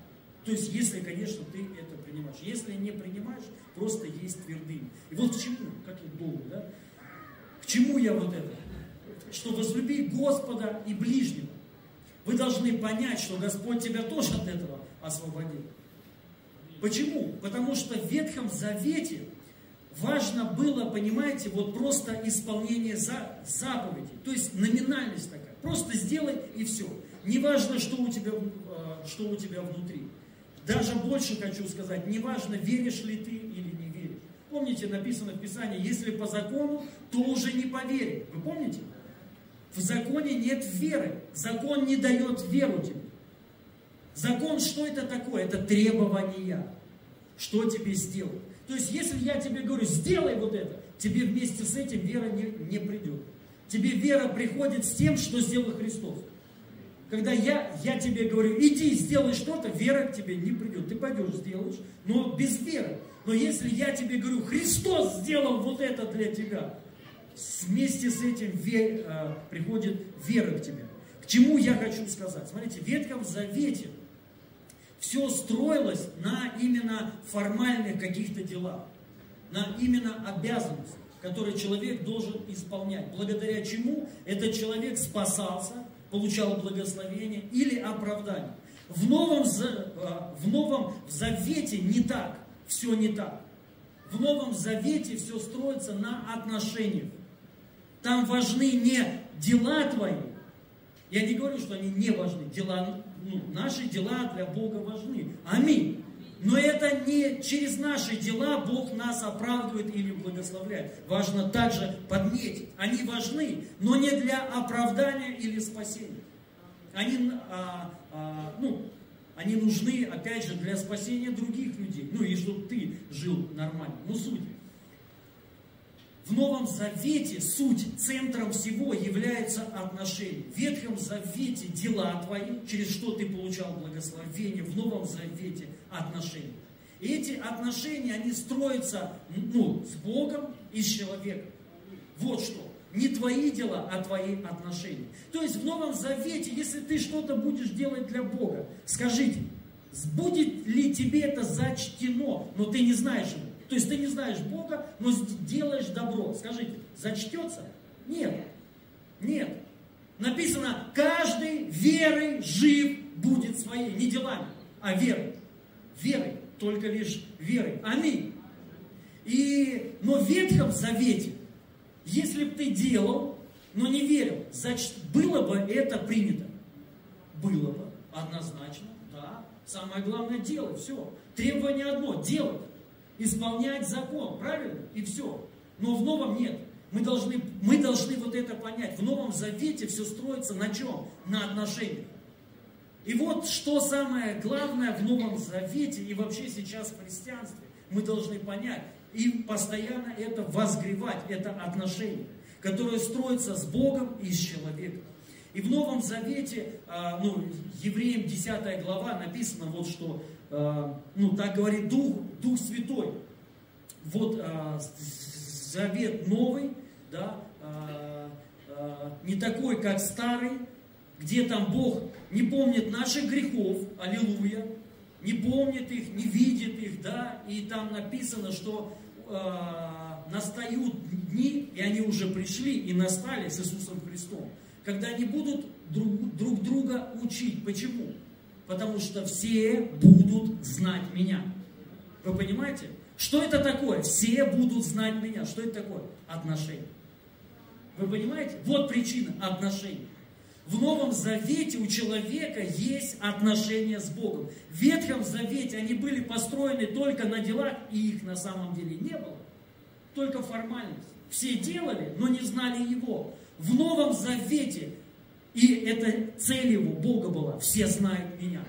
Speaker 1: То есть, если, конечно, ты это принимаешь. Если не принимаешь, просто есть твердыня. И вот к чему, как я долго, да? К чему я вот это? Что возлюби Господа и ближнего. Вы должны понять, что Господь тебя тоже от этого освободил. Почему? Потому что в Ветхом Завете важно было, понимаете, вот просто исполнение за, заповедей. То есть номинальность такая. Просто сделай и все. Не важно, что у тебя, э, что у тебя внутри. Даже больше хочу сказать, не важно, веришь ли ты или не веришь. Помните, написано в Писании, если по закону, то уже не по вере. Вы помните? В законе нет веры. Закон не дает веру тебе. Закон, что это такое? Это требования. Что тебе сделать? То есть, если я тебе говорю, сделай вот это, тебе вместе с этим вера не, не придет. Тебе вера приходит с тем, что сделал Христос. Когда я, я тебе говорю, иди, сделай что-то, вера к тебе не придет. Ты пойдешь, сделаешь, но без веры. Но если я тебе говорю, Христос сделал вот это для тебя, вместе с этим э, приходит вера к тебе. К чему я хочу сказать? Смотрите, в Ветхом Завете все строилось на именно формальных каких-то делах, на именно обязанностях, которые человек должен исполнять. Благодаря чему этот человек спасался, получал благословение или оправдание. В Новом, э, в Новом Завете не так, все не так. В Новом Завете все строится на отношениях. Там важны не дела твои. Я не говорю, что они не важны. Дела, ну, наши дела для Бога важны. Аминь. Но это не через наши дела Бог нас оправдывает или благословляет. Важно также подметить. Они важны, но не для оправдания или спасения. Они, а, а, ну, Они нужны, опять же, для спасения других людей. Ну и чтобы ты жил нормально. Ну суть. В Новом Завете суть, центром всего является отношения. В Ветхом Завете дела твои, через что ты получал благословение. В Новом Завете отношения. И эти отношения, они строятся ну, с Богом и с человеком. Вот что. Не твои дела, а твои отношения. То есть в Новом Завете, если ты что-то будешь делать для Бога, скажите, будет ли тебе это зачтено, но ты не знаешь его. То есть ты не знаешь Бога, но делаешь добро. Скажите, зачтется? Нет. Нет. Написано, каждый верой жив будет своей, не делами, а верой. Верой, только лишь верой. Аминь. И, но в Ветхом Завете если бы ты делал, но не верил, значит, было бы это принято. Было бы, однозначно, да. Самое главное делать, все. Требование одно, делать. Исполнять закон, правильно? И все. Но в новом нет. Мы должны, мы должны вот это понять. В Новом Завете все строится на чем? На отношениях. И вот что самое главное в Новом Завете и вообще сейчас в христианстве. Мы должны понять, и постоянно это возгревать, это отношение, которое строится с Богом и с человеком. И в Новом Завете, а, ну, Евреям 10 глава написано вот что, ну, так говорит Дух, Дух Святой. Вот а, завет новый, да, не такой, как старый, где там Бог не помнит наших грехов, аллилуйя, не помнит их, не видит их, да, и там написано, что э, настают дни, и они уже пришли и настали с Иисусом Христом, когда они будут друг, друг друга учить. Почему? Потому что все будут знать меня. Вы понимаете? Что это такое? Все будут знать меня. Что это такое? Отношения. Вы понимаете? Вот причина отношений. В Новом Завете у человека есть отношения с Богом. В Ветхом Завете они были построены только на делах, и их на самом деле не было. Только формальность. Все делали, но не знали Его. В Новом Завете, и это цель Его, Бога была, все знают меня.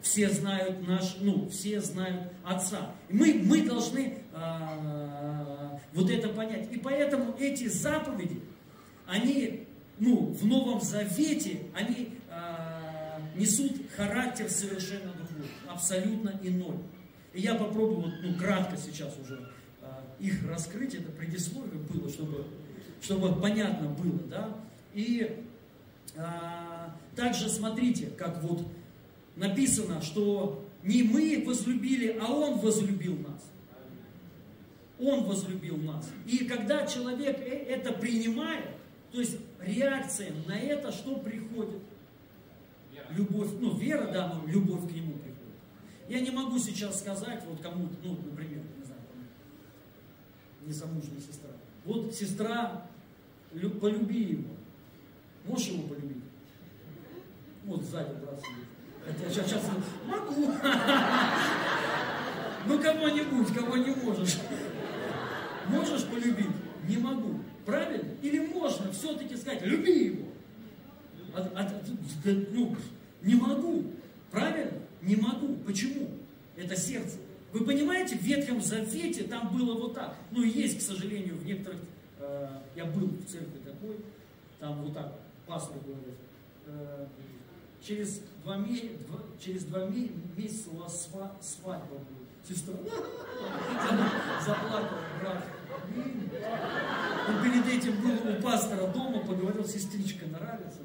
Speaker 1: Все знают наш, ну, все знают Отца. Мы, мы должны а, вот это понять. И поэтому эти заповеди, они ну, в Новом Завете, они э, несут характер совершенно другой, абсолютно иной. И я попробую, вот, ну, кратко сейчас уже э, их раскрыть, это предисловие было, чтобы, чтобы понятно было, да. И также смотрите, как вот написано, что не мы возлюбили, а Он возлюбил нас. Он возлюбил нас. И когда человек э, это принимает, то есть реакция на это что приходит? Любовь, ну вера, да, но любовь к нему приходит. Я не могу сейчас сказать, вот кому-то, ну, например, не знаю, незамужняя сестра. Вот сестра, полюби его. Можешь его полюбить? Вот сзади брат сидит. Хотя сейчас, сейчас могу. Ну кого-нибудь, кого не можешь. Можешь полюбить? Не могу. Правильно? Или можно все-таки сказать, люби его? А, а, ну, не могу. Правильно? Не могу. Почему? Это сердце. Вы понимаете, в Ветхом Завете там было вот так. Ну, есть, к сожалению, в некоторых... Э, я был в церкви такой, там вот так, пастор говорит, э, через два, через два ме, месяца у вас сва, свадьба будет. Сестра заплакала, брат. Он перед этим был у пастора дома, поговорил, сестричка нравится.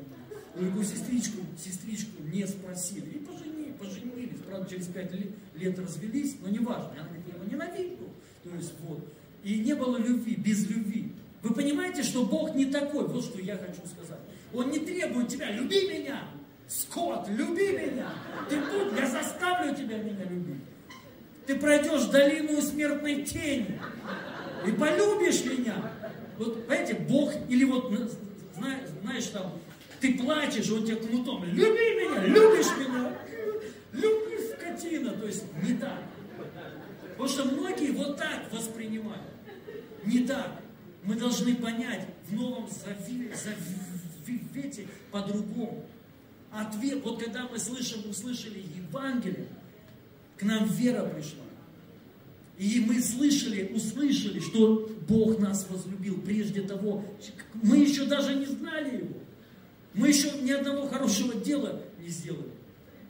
Speaker 1: Я говорю, сестричку, сестричку не спросили. И поженили, поженились. Правда, через пять лет развелись, но не важно. Она говорит, я его ненавижу. То есть вот. И не было любви, без любви. Вы понимаете, что Бог не такой, вот что я хочу сказать. Он не требует тебя, люби меня, Скот, люби меня. Ты тут, я заставлю тебя меня любить. Ты пройдешь долину смертной тени и полюбишь меня. Вот, понимаете, Бог, или вот, знаешь, знаешь там, ты плачешь, он тебя кнутом, люби меня, любишь меня, люби скотина, то есть не так. Потому что многие вот так воспринимают. Не так. Мы должны понять в Новом Завете по-другому. ответ, вот когда мы слышим, услышали Евангелие, к нам вера пришла. И мы слышали, услышали, что Бог нас возлюбил прежде того. Мы еще даже не знали Его. Мы еще ни одного хорошего дела не сделали.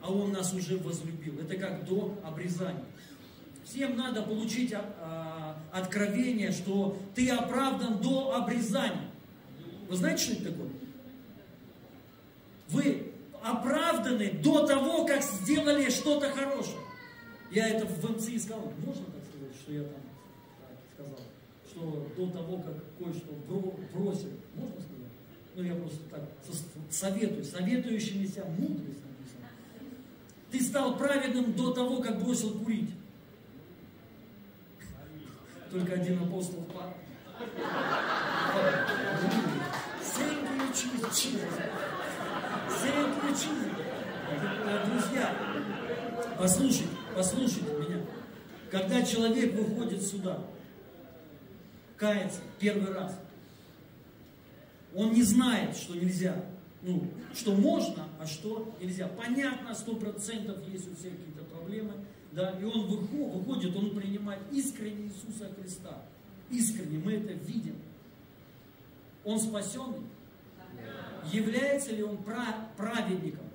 Speaker 1: А Он нас уже возлюбил. Это как до обрезания. Всем надо получить а, а, откровение, что ты оправдан до обрезания. Вы знаете, что это такое? Вы оправданы до того, как сделали что-то хорошее. Я это в МЦИ сказал. Можно так сказать, что я там сказал? Что до того, как кое-что бросил. Можно сказать? Ну, я просто так советую. Советующимися мудрость написано. Ты стал праведным до того, как бросил курить. Только один апостол Павел. Друзья, послушайте, послушайте меня. Когда человек выходит сюда, кается первый раз, он не знает, что нельзя. Ну, что можно, а что нельзя. Понятно, сто процентов есть у всех какие-то проблемы. Да, и он выходит, он принимает искренне Иисуса Христа. Искренне, мы это видим. Он спасенный? Является ли он праведником?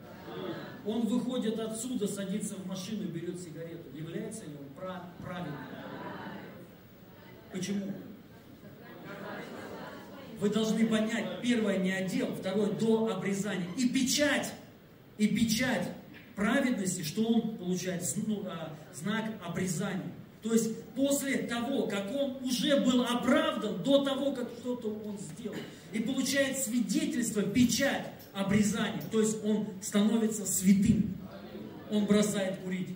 Speaker 1: Он выходит отсюда, садится в машину, берет сигарету. Является ли он праведником? Почему? Вы должны понять, первое не отдел, второе до обрезания. И печать, и печать праведности, что он получает ну, а, знак обрезания. То есть после того, как он уже был оправдан, до того, как что-то он сделал. И получает свидетельство, печать обрезания. То есть он становится святым. Он бросает курить.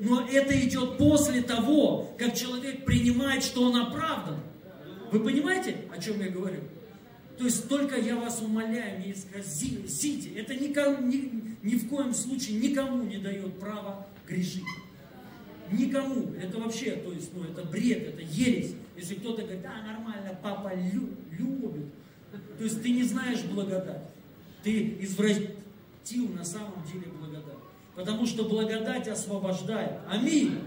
Speaker 1: Но это идет после того, как человек принимает, что он оправдан. Вы понимаете, о чем я говорю? То есть только я вас умоляю, не исказите. Это никому, ни, ни в коем случае никому не дает права грешить. Никому. Это вообще, то есть, ну, это бред, это ересь. Если кто-то говорит, да, нормально, папа лю, любит. То есть ты не знаешь благодать. Ты извратил на самом деле благодать. Потому что благодать освобождает. Аминь.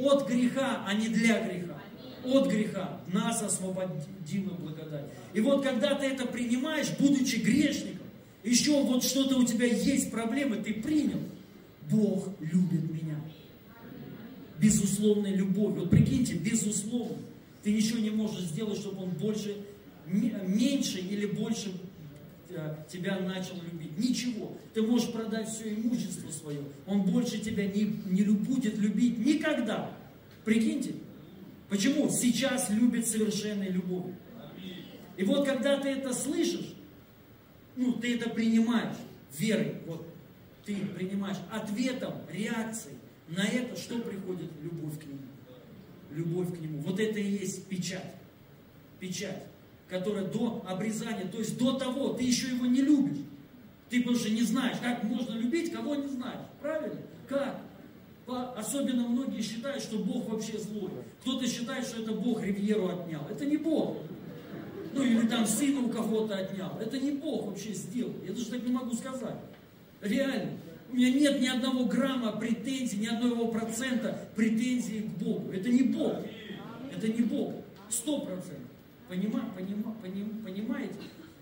Speaker 1: От греха, а не для греха от греха. Нас освободила благодать. И вот когда ты это принимаешь, будучи грешником, еще вот что-то у тебя есть проблемы, ты принял. Бог любит меня. Безусловной любовью. Вот прикиньте, безусловно. Ты ничего не можешь сделать, чтобы он больше, меньше или больше э, тебя начал любить. Ничего. Ты можешь продать все имущество свое. Он больше тебя не, не будет любить никогда. Прикиньте. Почему? Сейчас любит совершенной любовью. И вот когда ты это слышишь, ну, ты это принимаешь верой, вот, ты принимаешь ответом, реакцией на это, что приходит? Любовь к нему. Любовь к нему. Вот это и есть печать. Печать, которая до обрезания, то есть до того, ты еще его не любишь. Ты больше не знаешь, как можно любить, кого не знаешь. Правильно? Как? Особенно многие считают, что Бог вообще злой. Кто-то считает, что это Бог Ривьеру отнял. Это не Бог. Ну или там сына у кого-то отнял. Это не Бог вообще сделал. Я даже так не могу сказать. Реально. У меня нет ни одного грамма претензий, ни одного процента претензий к Богу. Это не Бог. Это не Бог. Сто процентов. Понима, понима, поним, понимаете?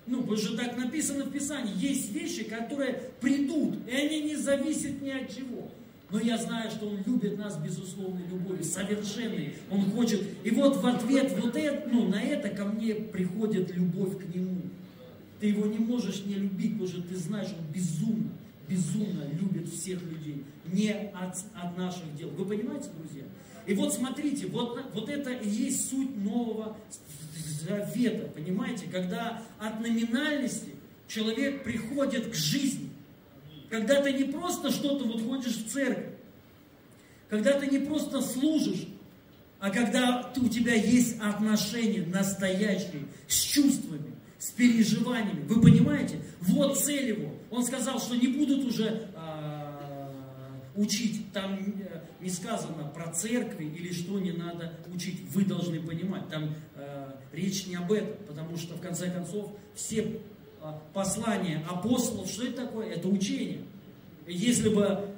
Speaker 1: Ну, потому что так написано в Писании. Есть вещи, которые придут, и они не зависят ни от чего. Но я знаю, что Он любит нас безусловной любовью, совершенной. Он хочет. И вот в ответ вот это, ну, на это ко мне приходит любовь к Нему. Ты его не можешь не любить, потому что ты знаешь, он безумно, безумно любит всех людей. Не от, от наших дел. Вы понимаете, друзья? И вот смотрите, вот, вот это и есть суть Нового Завета, понимаете? Когда от номинальности человек приходит к жизни. Когда ты не просто что-то вот ходишь в церковь, когда ты не просто служишь, а когда ты, у тебя есть отношения настоящие, с чувствами, с переживаниями. Вы понимаете? Вот цель его. Он сказал, что не будут уже э, учить. Там э, не сказано про церкви или что не надо учить. Вы должны понимать. Там э, речь не об этом, потому что в конце концов все а, послания апостолов, что это такое? Это учение. Если бы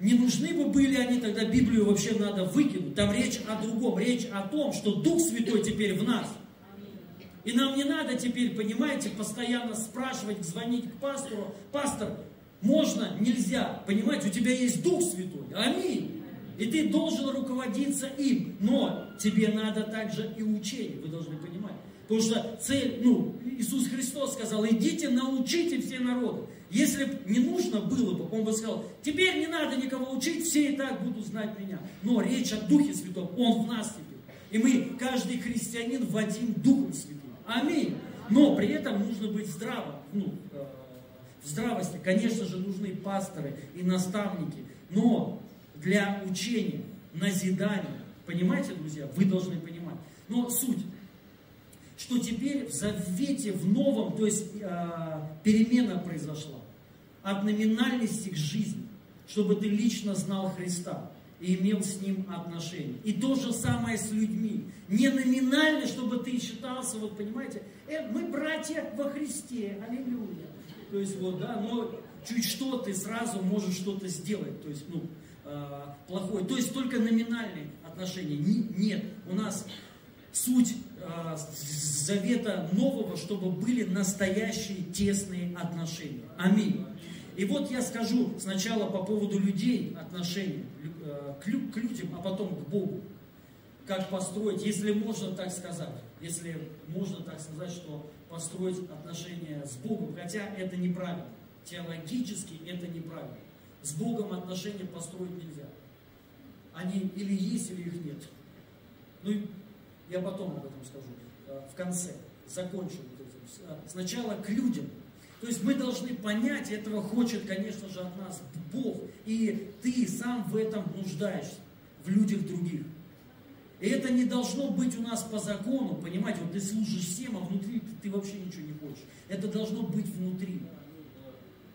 Speaker 1: не нужны бы были они, тогда Библию вообще надо выкинуть. Там речь о другом, речь о том, что Дух Святой теперь в нас. И нам не надо теперь, понимаете, постоянно спрашивать, звонить к пастору. Пастор, можно, нельзя. Понимаете, у тебя есть Дух Святой. Аминь. И ты должен руководиться им. Но тебе надо также и учение. Вы должны понимать. Потому что цель, ну, Иисус Христос сказал, идите, научите все народы. Если бы не нужно было бы, он бы сказал, теперь не надо никого учить, все и так будут знать меня. Но речь о Духе Святом, Он в нас теперь. И мы, каждый христианин, вводим Духом Святым. Аминь. Но при этом нужно быть здравым. Ну, э, в здравости, конечно же, нужны пасторы и наставники. Но для учения, назидания, понимаете, друзья, вы должны понимать. Но суть, что теперь в завете, в новом, то есть э, перемена произошла от номинальности к жизни, чтобы ты лично знал Христа и имел с ним отношения. И то же самое с людьми. Не номинально, чтобы ты считался, вот понимаете, э, мы братья во Христе, аллилуйя. То есть вот, да, но чуть что ты сразу можешь что-то сделать, то есть, ну, э, плохое. То есть только номинальные отношения. Нет, у нас суть э, завета нового, чтобы были настоящие тесные отношения. Аминь. И вот я скажу сначала по поводу людей отношений к людям, а потом к Богу. Как построить, если можно так сказать, если можно так сказать, что построить отношения с Богом, хотя это неправильно. Теологически это неправильно. С Богом отношения построить нельзя. Они или есть, или их нет. Ну, я потом об этом скажу, э, в конце. Закончу. Э, сначала к людям. То есть мы должны понять, этого хочет, конечно же, от нас Бог. И ты сам в этом нуждаешься, в людях других. И это не должно быть у нас по закону, понимаете, вот ты служишь всем, а внутри ты, ты вообще ничего не хочешь. Это должно быть внутри.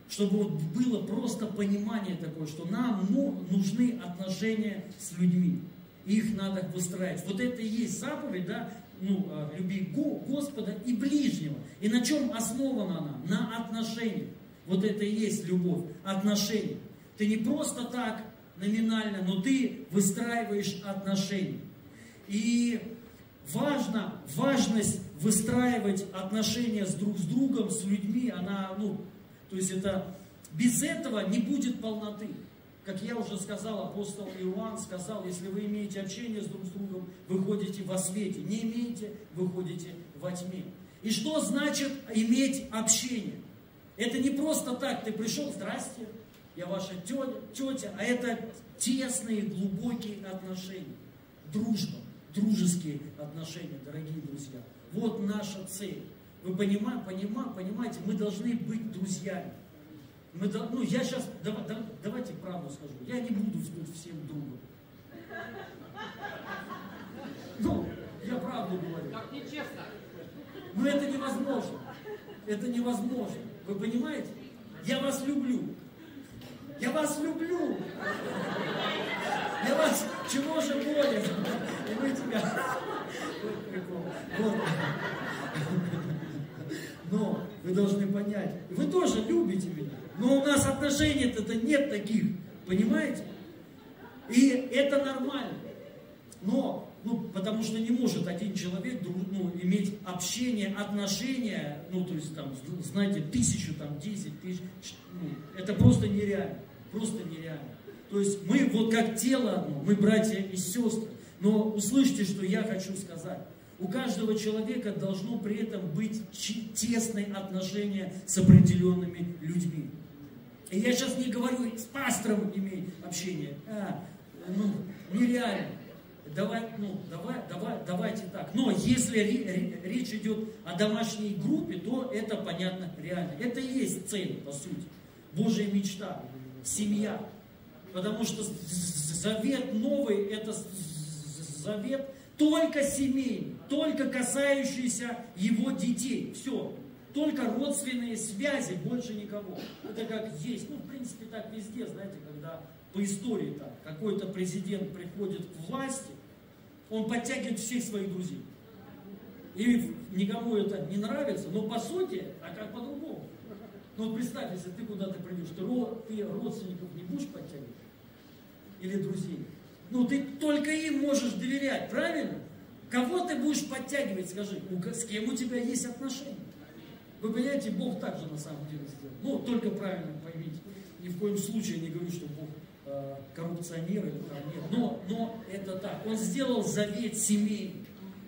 Speaker 1: Чтобы вот было просто понимание такое, что нам ну, нужны отношения с людьми. Их надо выстраивать. Вот это и есть заповедь, да, ну, а, люби Господа и ближнего. И на чем основана она? На отношениях. Вот это и есть любовь, отношения. Ты не просто так номинально, но ты выстраиваешь отношения. И важно, важность выстраивать отношения с друг с другом, с людьми, она, ну, то есть это, без этого не будет полноты. Как я уже сказал, апостол Иоанн сказал, если вы имеете общение с друг с другом, вы ходите во свете. Не имеете, вы ходите во тьме. И что значит иметь общение? Это не просто так, ты пришел, здрасте, я ваша тетя, тетя, а это тесные, глубокие отношения. Дружба, дружеские отношения, дорогие друзья. Вот наша цель. Вы понимаете, понимаете, мы должны быть друзьями. Мы, ну, я сейчас, давай, давайте правду скажу. Я не буду быть всем другом. Ну, я правду говорю.
Speaker 5: Так нечестно.
Speaker 1: Но это невозможно. Это невозможно. Вы понимаете? Я вас люблю. Я вас люблю. Я вас чего же более? И мы тебя. Вот. Но вы должны понять, вы тоже любите меня. Но у нас отношений-то нет таких, понимаете? И это нормально. Но, ну, потому что не может один человек ну, иметь общение, отношения, ну, то есть там, знаете, тысячу, там, десять тысяч, ну, это просто нереально, просто нереально. То есть мы вот как тело одно, мы братья и сестры. Но услышьте, что я хочу сказать. У каждого человека должно при этом быть тесные отношения с определенными людьми. И я сейчас не говорю с пастором иметь общение. А, ну, нереально. Давай, ну, давай, давай, давайте так. Но если речь идет о домашней группе, то это понятно реально. Это и есть цель, по сути. Божья мечта, семья. Потому что завет новый, это завет только семейный, только касающийся его детей. Все только родственные связи, больше никого. Это как есть, ну, в принципе, так везде, знаете, когда по истории так, какой-то президент приходит к власти, он подтягивает всех своих друзей. И никому это не нравится, но по сути, а как по-другому? Ну вот представь, если ты куда-то придешь, ты, ты родственников не будешь подтягивать? Или друзей? Ну ты только им можешь доверять, правильно? Кого ты будешь подтягивать, скажи, с кем у тебя есть отношения? Вы понимаете, Бог также на самом деле сделал. Ну, только правильно поймите. Ни в коем случае не говорю, что Бог э, коррупционер или там нет. Но, но это так. Он сделал завет семей.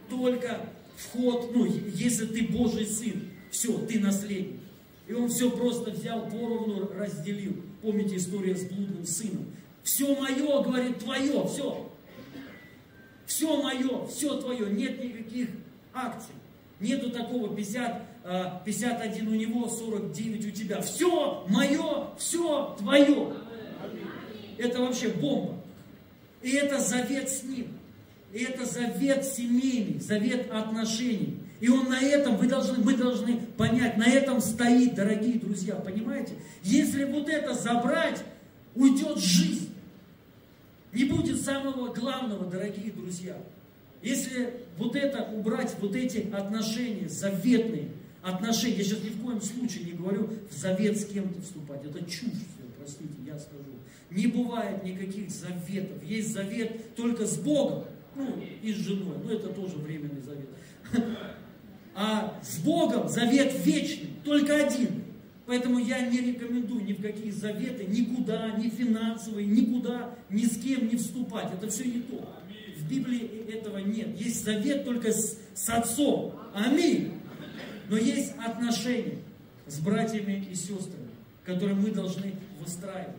Speaker 1: Только вход, ну, если ты Божий сын, все, ты наследник. И он все просто взял поровну, разделил. Помните историю с блудным сыном? Все мое, говорит, твое, все. Все мое, все твое, нет никаких акций. Нету такого 50, 51 а, у него, 49 у тебя. Все мое, все твое. Это вообще бомба. И это завет с ним. И это завет семейный, завет отношений. И он на этом, вы должны, мы должны понять, на этом стоит, дорогие друзья, понимаете? Если вот это забрать, уйдет жизнь. Не будет самого главного, дорогие друзья. Если вот это убрать, вот эти отношения, заветные отношения, я сейчас ни в коем случае не говорю в завет с кем-то вступать, это чушь все, простите, я скажу. Не бывает никаких заветов, есть завет только с Богом, ну и с женой, но это тоже временный завет. А с Богом завет вечный, только один. Поэтому я не рекомендую ни в какие заветы, никуда, ни финансовые, никуда, ни с кем не вступать. Это все не то. В Библии этого нет. Есть завет только с, с отцом. Аминь. Но есть отношения с братьями и сестрами, которые мы должны выстраивать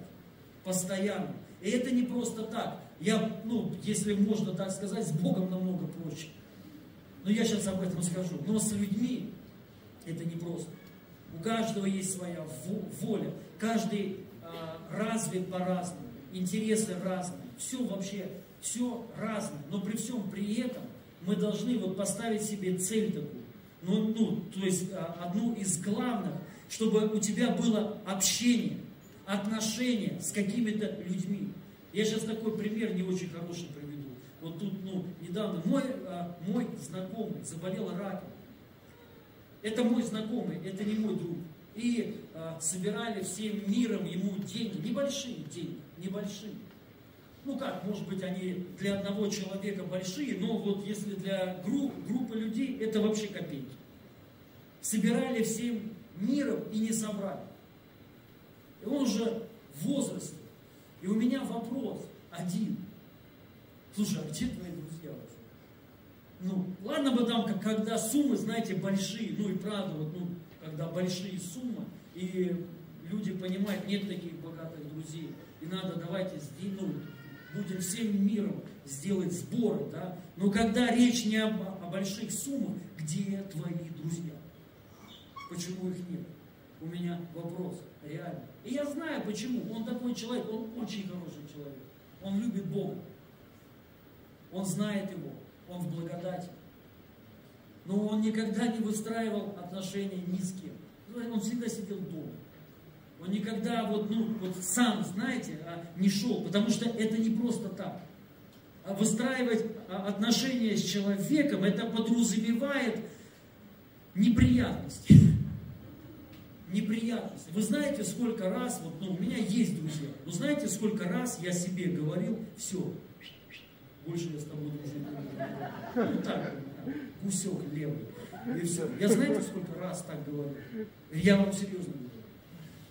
Speaker 1: постоянно. И это не просто так. Я, ну, если можно так сказать, с Богом намного проще. Но я сейчас об этом скажу. Но с людьми это не просто. У каждого есть своя воля. Каждый а, развит по-разному. Интересы разные. Все вообще, все разное. Но при всем при этом мы должны вот поставить себе цель такую. Ну, ну, то есть а, одну из главных, чтобы у тебя было общение, отношения с какими-то людьми. Я сейчас такой пример не очень хороший приведу. Вот тут, ну, недавно мой, а, мой знакомый заболел раком. Это мой знакомый, это не мой друг. И а, собирали всем миром ему деньги, небольшие деньги, небольшие. Ну как, может быть, они для одного человека большие, но вот если для групп, группы людей, это вообще копейки. Собирали всем миром и не собрали. И он уже в возрасте. И у меня вопрос один. Слушай, а где твои друзья вообще? Ну, ладно бы там, когда суммы, знаете, большие, ну и правда, вот, ну, когда большие суммы, и люди понимают, нет таких богатых друзей, и надо давайте ну, будем всем миром сделать сборы, да, но когда речь не об, о больших суммах, где твои друзья? Почему их нет? У меня вопрос, реально. И я знаю почему. Он такой человек, он очень хороший человек. Он любит Бога. Он знает Его. Он в благодати. Но он никогда не выстраивал отношения ни с кем. Он всегда сидел дома. Он никогда вот, ну, вот сам, знаете, а, не шел, потому что это не просто так. А выстраивать а, отношения с человеком, это подразумевает неприятности. Неприятности. Вы знаете, сколько раз, вот ну, у меня есть друзья, вы знаете, сколько раз я себе говорил, все, больше я с тобой дружить не буду. Ну так, гусек левый. И все. Я знаете, сколько раз так говорю? Я вам серьезно.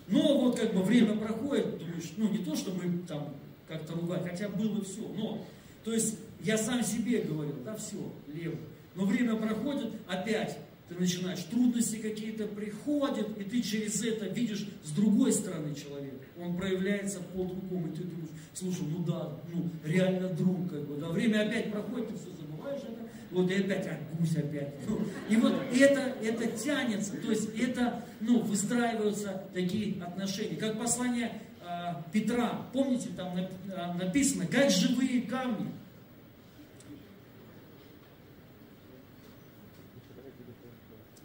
Speaker 1: Но вот как бы время проходит, думаешь, ну не то, что мы там как-то ругать, хотя было все. Но, то есть я сам себе говорил, да все, левый. Но время проходит, опять ты начинаешь, трудности какие-то приходят, и ты через это видишь с другой стороны человека. Он проявляется по-другому, и ты думаешь, слушай, ну да, ну реально друг, как бы, да, время опять проходит, ты все забываешь это, вот и опять, а гусь опять. Ну, и вот это, это тянется, то есть это, ну, выстраиваются такие отношения. Как послание э, Петра, помните, там написано, как живые камни,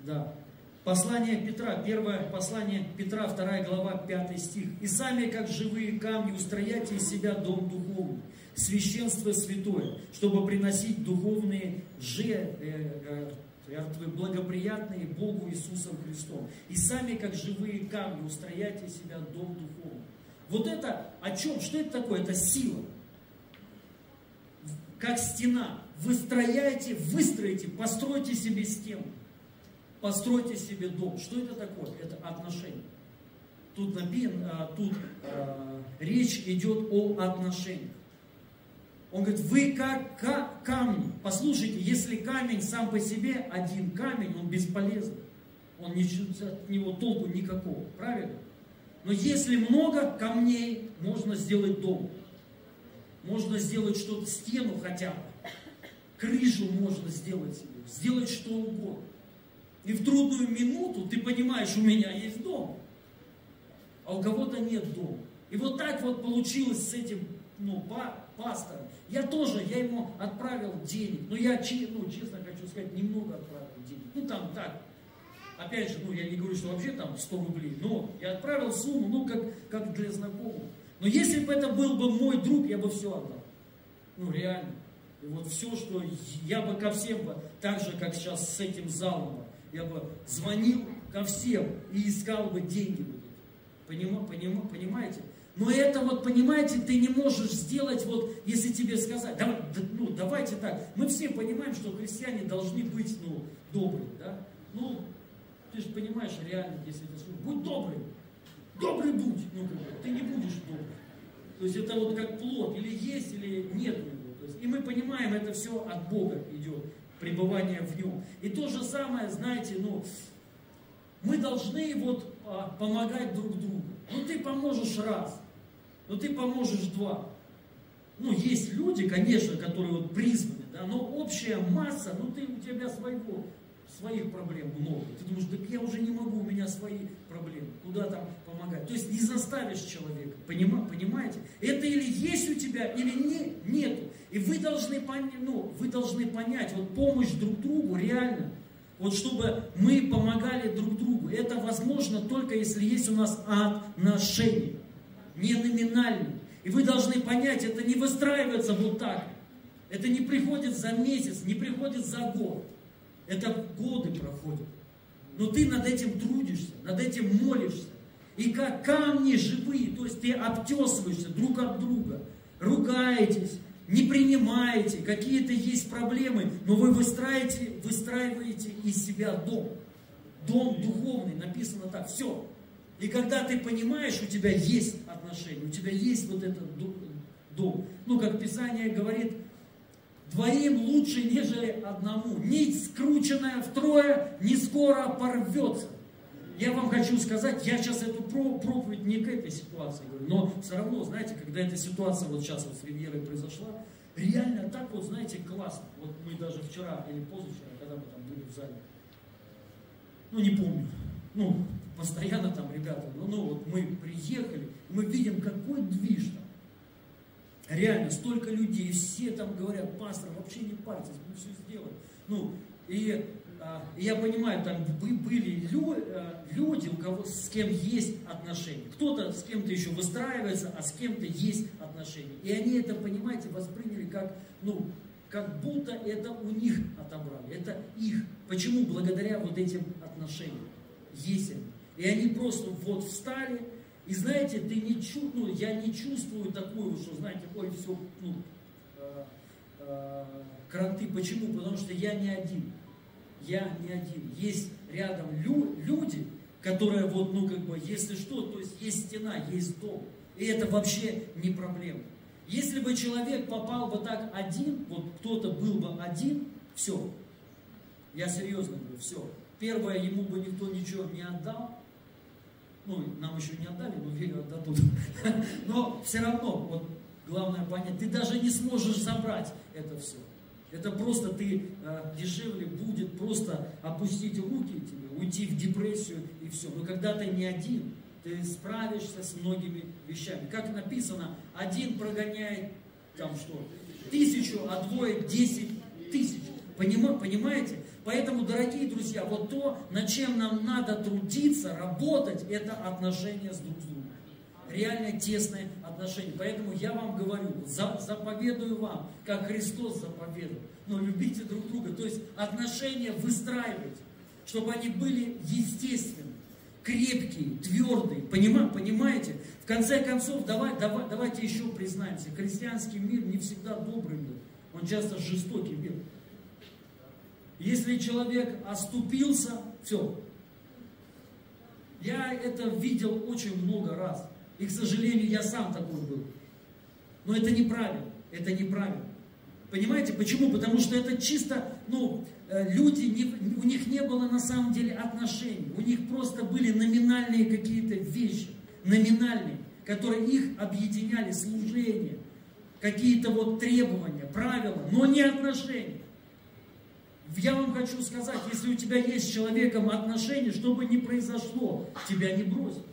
Speaker 1: Да. Послание Петра, первое послание Петра, вторая глава, пятый стих. «И сами, как живые камни, устрояйте из себя дом духовный, священство святое, чтобы приносить духовные э, э, вы благоприятные Богу Иисусом Христом. И сами, как живые камни, устрояйте себя дом духовный. Вот это о чем? Что это такое? Это сила. Как стена. Выстрояйте, выстроите, постройте себе стену. Постройте себе дом. Что это такое? Это отношения. Тут, написано, а, тут э, речь идет о отношениях. Он говорит, вы как, камень. Послушайте, если камень сам по себе, один камень, он бесполезный. Он ничего, от него толку никакого. Правильно? Но если много камней, можно сделать дом. Можно сделать что-то, стену хотя бы. Крышу можно сделать себе. Сделать что угодно. И в трудную минуту ты понимаешь, у меня есть дом. А у кого-то нет дома. И вот так вот получилось с этим ну, пастором. Я тоже, я ему отправил денег. Но я, ну, честно хочу сказать, немного отправил денег. Ну, там так. Опять же, ну, я не говорю, что вообще там 100 рублей. Но я отправил сумму, ну, как, как для знакомых. Но если бы это был бы мой друг, я бы все отдал. Ну, реально. И вот все, что я бы ко всем бы, так же, как сейчас с этим залом, я бы звонил ко всем и искал бы деньги. Поним, поним, понимаете? Но это вот, понимаете, ты не можешь сделать, вот, если тебе сказать, да, ну, давайте так, мы все понимаем, что христиане должны быть, ну, добрые, да? Ну, ты же понимаешь, реально, если ты слушаешь, будь добрый, добрый будь, ну, ты не будешь добрый. То есть это вот как плод, или есть, или нет его. То есть, и мы понимаем, это все от Бога идет, пребывание в нем. И то же самое, знаете, ну, мы должны вот а, помогать друг другу. Ну, ты поможешь раз, но ты поможешь два. Ну, есть люди, конечно, которые вот призваны, да, но общая масса, ну, ты, у тебя своего, своих проблем много. Ты думаешь, так я уже не могу, у меня свои проблемы. Куда там помогать? То есть не заставишь человека, понимаете? Это или есть у тебя, или не, нету. И вы должны, понять, ну, вы должны понять, вот помощь друг другу реально, вот чтобы мы помогали друг другу. Это возможно только если есть у нас отношения не номинальный. И вы должны понять, это не выстраивается вот так. Это не приходит за месяц, не приходит за год. Это годы проходят. Но ты над этим трудишься, над этим молишься. И как камни живые, то есть ты обтесываешься друг от друга, ругаетесь, не принимаете, какие-то есть проблемы, но вы выстраиваете, выстраиваете из себя дом. Дом духовный, написано так, все. И когда ты понимаешь, у тебя есть отношения, у тебя есть вот этот дом. Ну, как Писание говорит, двоим лучше, нежели одному. Нить, скрученная втрое, не скоро порвется. Я вам хочу сказать, я сейчас эту проповедь не к этой ситуации говорю, но все равно, знаете, когда эта ситуация вот сейчас вот с Ривьерой произошла, реально так вот, знаете, классно. Вот мы даже вчера или позавчера, когда мы там были в зале, ну не помню, ну постоянно там ребята, ну, ну вот мы приехали, мы видим, какой движ там. Реально, столько людей, все там говорят, пастор, вообще не парьтесь, мы все сделаем. Ну, и, а, я понимаю, там были а, люди, у кого с кем есть отношения. Кто-то с кем-то еще выстраивается, а с кем-то есть отношения. И они это, понимаете, восприняли как, ну, как будто это у них отобрали. Это их. Почему? Благодаря вот этим отношениям. Есть они. И они просто вот встали, и знаете, ты не чу, ну, я не чувствую такую, что, знаете, ой, все, ну, э, э, кранты. Почему? Потому что я не один. Я не один. Есть рядом лю, люди, которые вот, ну, как бы, если что, то есть есть стена, есть дом. И это вообще не проблема. Если бы человек попал бы так один, вот кто-то был бы один, все. Я серьезно говорю, все. Первое, ему бы никто ничего не отдал, ну, нам еще не отдали, но верю, отдадут. Но все равно, вот главное понять, ты даже не сможешь забрать это все. Это просто ты э, дешевле будет просто опустить руки тебе, уйти в депрессию и все. Но когда ты не один, ты справишься с многими вещами. Как написано, один прогоняет там что, тысячу, а двое десять тысяч. Понимаете? Поэтому, дорогие друзья, вот то, над чем нам надо трудиться, работать, это отношения с друг с другом. реально тесные отношения. Поэтому я вам говорю, заповедую вам, как Христос заповедовал. Но любите друг друга. То есть отношения выстраивайте, чтобы они были естественны, крепкие, твердые. Понимаете? понимаете? В конце концов, давай, давай, давайте еще признаемся, христианский мир не всегда добрый был. Он часто жестокий мир. Если человек оступился, все. Я это видел очень много раз. И, к сожалению, я сам такой был. Но это неправильно. Это неправильно. Понимаете, почему? Потому что это чисто, ну, э, люди, не, у них не было на самом деле отношений. У них просто были номинальные какие-то вещи. Номинальные, которые их объединяли, служение, какие-то вот требования, правила, но не отношения. Я вам хочу сказать, если у тебя есть с человеком отношения, что бы ни произошло, тебя не бросят.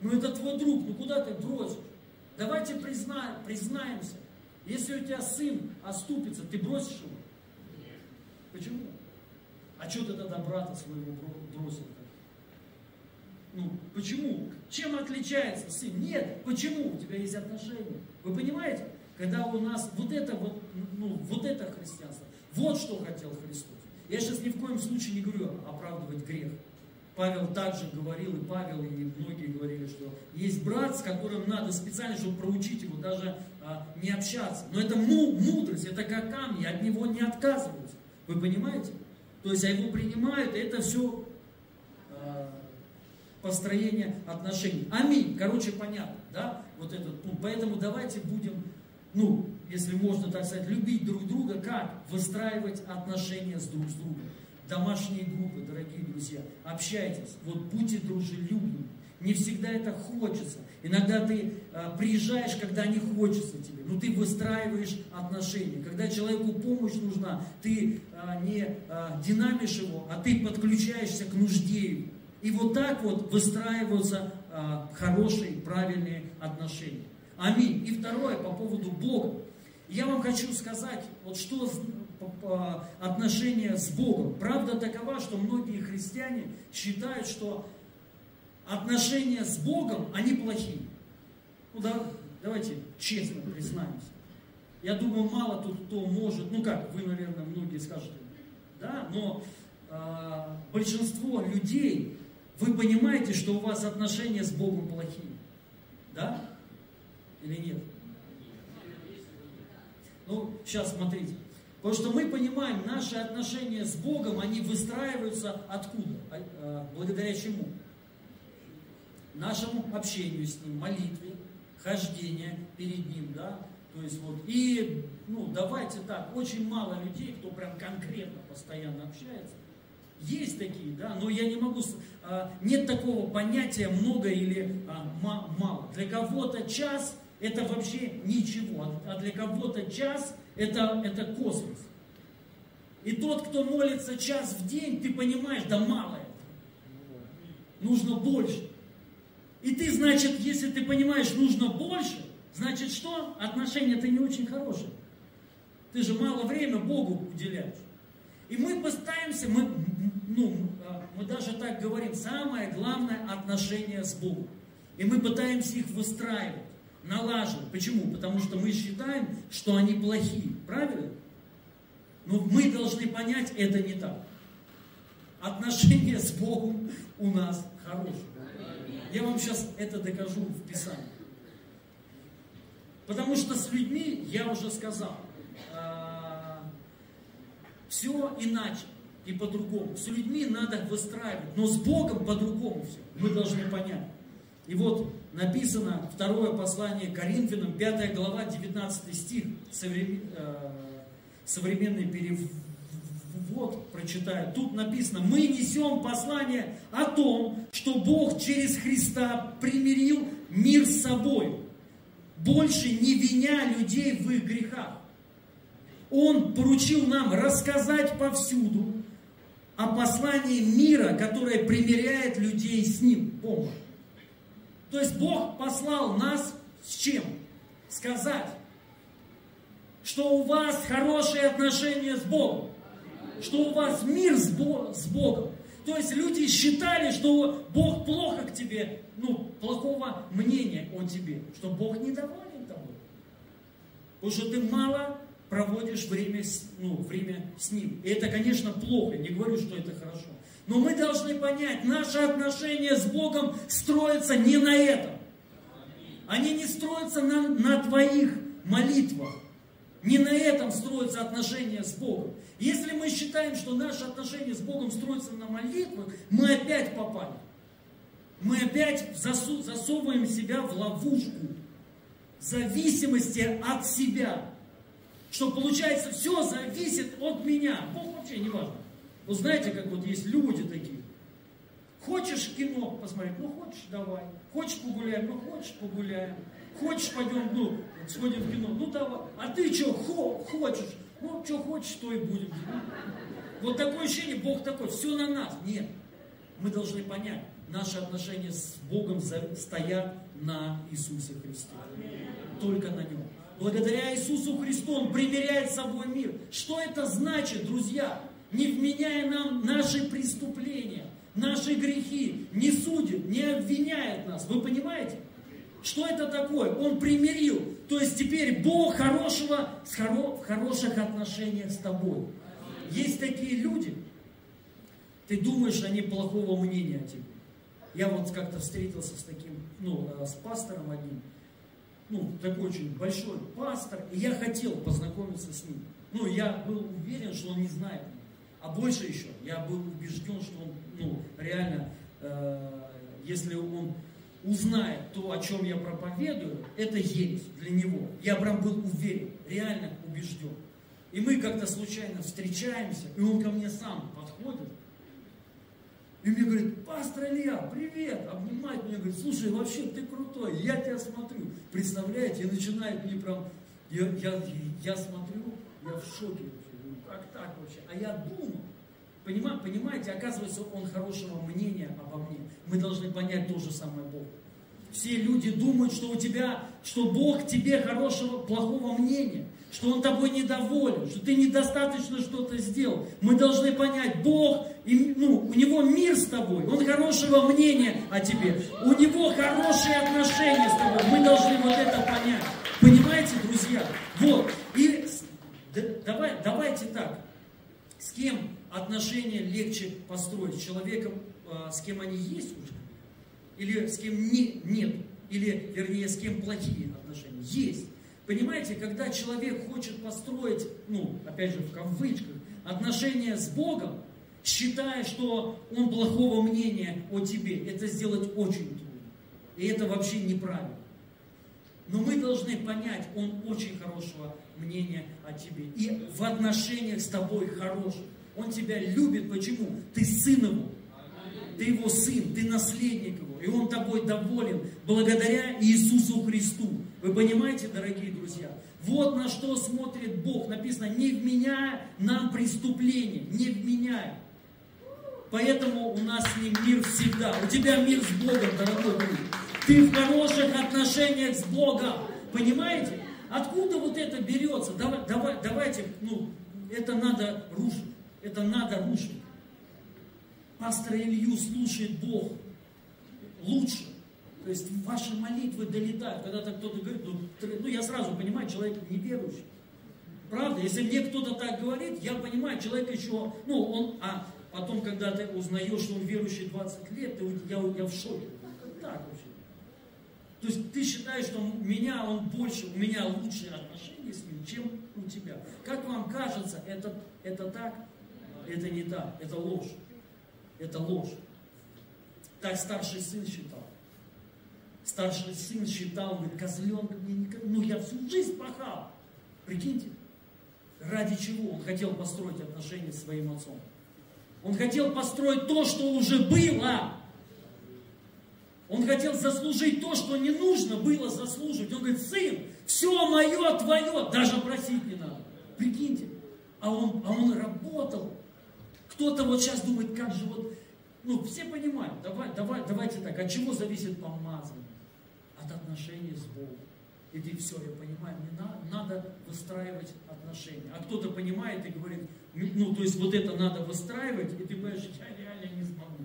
Speaker 1: Ну это твой друг, ну куда ты бросишь? Давайте признаем, признаемся. Если у тебя сын оступится, ты бросишь его? Почему? А что ты тогда брата своего бросил? Ну, почему? Чем отличается сын? Нет, почему? У тебя есть отношения. Вы понимаете? Когда у нас вот это вот, ну, вот это христианство. Вот что хотел Христос. Я сейчас ни в коем случае не говорю оправдывать грех. Павел также говорил, и Павел, и многие говорили, что есть брат, с которым надо специально, чтобы проучить его, даже а, не общаться. Но это мудрость, это как камни, от него не отказываются. Вы понимаете? То есть а его принимают, и это все а, построение отношений. Аминь. Короче, понятно, да? Вот этот пункт. Поэтому давайте будем, ну, если можно так сказать, любить друг друга, как? Выстраивать отношения с друг с другом домашние группы, дорогие друзья, общайтесь, вот будьте дружелюбными. Не всегда это хочется. Иногда ты а, приезжаешь, когда не хочется тебе, но ты выстраиваешь отношения. Когда человеку помощь нужна, ты а, не а, динамишь его, а ты подключаешься к нужде И вот так вот выстраиваются а, хорошие, правильные отношения. Аминь. И второе, по поводу Бога. Я вам хочу сказать, вот что отношения с Богом. Правда такова, что многие христиане считают, что отношения с Богом, они плохие. Ну да, давайте честно признаемся. Я думаю, мало тут кто может, ну как, вы, наверное, многие скажете, да, но э, большинство людей, вы понимаете, что у вас отношения с Богом плохие, да, или нет? Ну, сейчас смотрите. Потому что мы понимаем, наши отношения с Богом, они выстраиваются откуда? А, а, благодаря чему? Нашему общению с Ним, молитве, хождение перед Ним, да? То есть вот, и, ну, давайте так, очень мало людей, кто прям конкретно постоянно общается. Есть такие, да, но я не могу, а, нет такого понятия много или мало. Для кого-то час это вообще ничего, а для кого-то час это, это космос. И тот, кто молится час в день, ты понимаешь, да мало это. Нужно больше. И ты, значит, если ты понимаешь, нужно больше, значит что? Отношения-то не очень хорошие. Ты же мало время Богу уделяешь. И мы поставимся, мы, ну, а, мы даже так говорим, самое главное отношение с Богом. И мы пытаемся их выстраивать налаживать. Почему? Потому что мы считаем, что они плохие. Правильно? Но мы должны понять, это не так. Отношения с Богом у нас хорошие. Я вам сейчас это докажу в Писании. Потому что с людьми, я уже сказал, а, все иначе и по-другому. С людьми надо выстраивать, но с Богом по-другому все. Мы должны понять. И вот написано второе послание Коринфянам, 5 глава, 19 стих, э, современный перевод прочитаю. Тут написано, мы несем послание о том, что Бог через Христа примирил мир с собой, больше не виня людей в их грехах. Он поручил нам рассказать повсюду о послании мира, которое примиряет людей с Ним. Бога. То есть Бог послал нас с чем? Сказать, что у вас хорошие отношения с Богом, что у вас мир с Богом, То есть люди считали, что Бог плохо к тебе, ну, плохого мнения о тебе, что Бог недоволен тобой. Потому что ты мало проводишь время, ну, время с Ним. И это, конечно, плохо, не говорю, что это хорошо. Но мы должны понять, наши отношения с Богом строятся не на этом. Они не строятся на, на твоих молитвах. Не на этом строятся отношения с Богом. Если мы считаем, что наши отношения с Богом строятся на молитвах, мы опять попали. Мы опять засу, засовываем себя в ловушку зависимости от себя. Что получается, все зависит от меня. Бог вообще не важно. Вы знаете, как вот есть люди такие. Хочешь кино посмотреть? Ну, хочешь, давай. Хочешь погуляем? Ну, хочешь, погуляем. Хочешь, пойдем, ну, сходим в кино? Ну, давай. А ты что, хо хочешь? Ну, что хочешь, то и будем. Вот такое ощущение, Бог такой, все на нас. Нет. Мы должны понять, наши отношения с Богом стоят на Иисусе Христе. Только на Нем. Благодаря Иисусу Христу Он примеряет собой мир. Что это значит, друзья? Не вменяя нам наши преступления, наши грехи, не судит, не обвиняет нас. Вы понимаете? Что это такое? Он примирил. То есть теперь Бог хорошего, в хороших отношениях с тобой. Есть такие люди, ты думаешь, они плохого мнения о тебе. Я вот как-то встретился с таким, ну, э, с пастором одним, ну, такой очень большой пастор, и я хотел познакомиться с ним. Ну, я был уверен, что он не знает. А больше еще, я был убежден, что он, ну, реально, э, если он узнает то, о чем я проповедую, это есть для него. Я прям был уверен, реально убежден. И мы как-то случайно встречаемся, и он ко мне сам подходит, и мне говорит, пастор Илья, привет, обнимает меня, говорит, слушай, вообще ты крутой, я тебя смотрю. Представляете, и начинает мне прям, я, я, я смотрю, я в шоке вообще? А я думал, понимаете, понимаете, оказывается, он хорошего мнения обо мне. Мы должны понять то же самое Бог. Все люди думают, что у тебя, что Бог тебе хорошего, плохого мнения что Он тобой недоволен, что ты недостаточно что-то сделал. Мы должны понять, Бог, ну, у Него мир с тобой, Он хорошего мнения о тебе, у Него хорошие отношения с тобой. Мы должны вот это понять. Понимаете, друзья? Вот. И давай, давайте так. Кем отношения легче построить? С человеком, а, с кем они есть уже? Или с кем не, нет? Или, вернее, с кем плохие отношения? Есть. Понимаете, когда человек хочет построить, ну, опять же, в кавычках, отношения с Богом, считая, что он плохого мнения о тебе, это сделать очень трудно. И это вообще неправильно. Но мы должны понять, он очень хорошего мнения о тебе. И в отношениях с тобой хороший. Он тебя любит. Почему? Ты сын его. Ты его сын, ты наследник его. И он тобой доволен благодаря Иисусу Христу. Вы понимаете, дорогие друзья? Вот на что смотрит Бог. Написано, не вменяя нам преступление, не вменяя. Поэтому у нас с ним мир всегда. У тебя мир с Богом, дорогой друг. Ты в хороших отношениях с Богом. Понимаете? Откуда вот это берется? Давай, давай, давайте, ну, это надо рушить. Это надо рушить. Пастора Илью слушает Бог лучше. То есть ваши молитвы долетают. Когда-то кто-то говорит, ну, ну я сразу понимаю, человек неверующий. Правда, если мне кто-то так говорит, я понимаю, человек еще, ну, он, а потом, когда ты узнаешь, что он верующий 20 лет, ты, я, я в шоке. Так? То есть ты считаешь, что у меня он больше, у меня лучшие отношения с ним, чем у тебя. Как вам кажется, это, это так? Это не так, это ложь. Это ложь. Так старший сын считал. Старший сын считал, говорит, козленка мне никогда, ну я всю жизнь пахал. Прикиньте, ради чего он хотел построить отношения с своим отцом. Он хотел построить то, что уже было. Он хотел заслужить то, что не нужно было заслужить. Он говорит, сын, все мое твое, даже просить не надо. Прикиньте. А он, а он работал. Кто-то вот сейчас думает, как же вот, ну все понимают, давай, давай, давайте так, от чего зависит помазание? от отношений с Богом. И ты все, я понимаю, мне надо, надо выстраивать отношения. А кто-то понимает и говорит, ну, то есть вот это надо выстраивать, и ты понимаешь, я реально не смогу.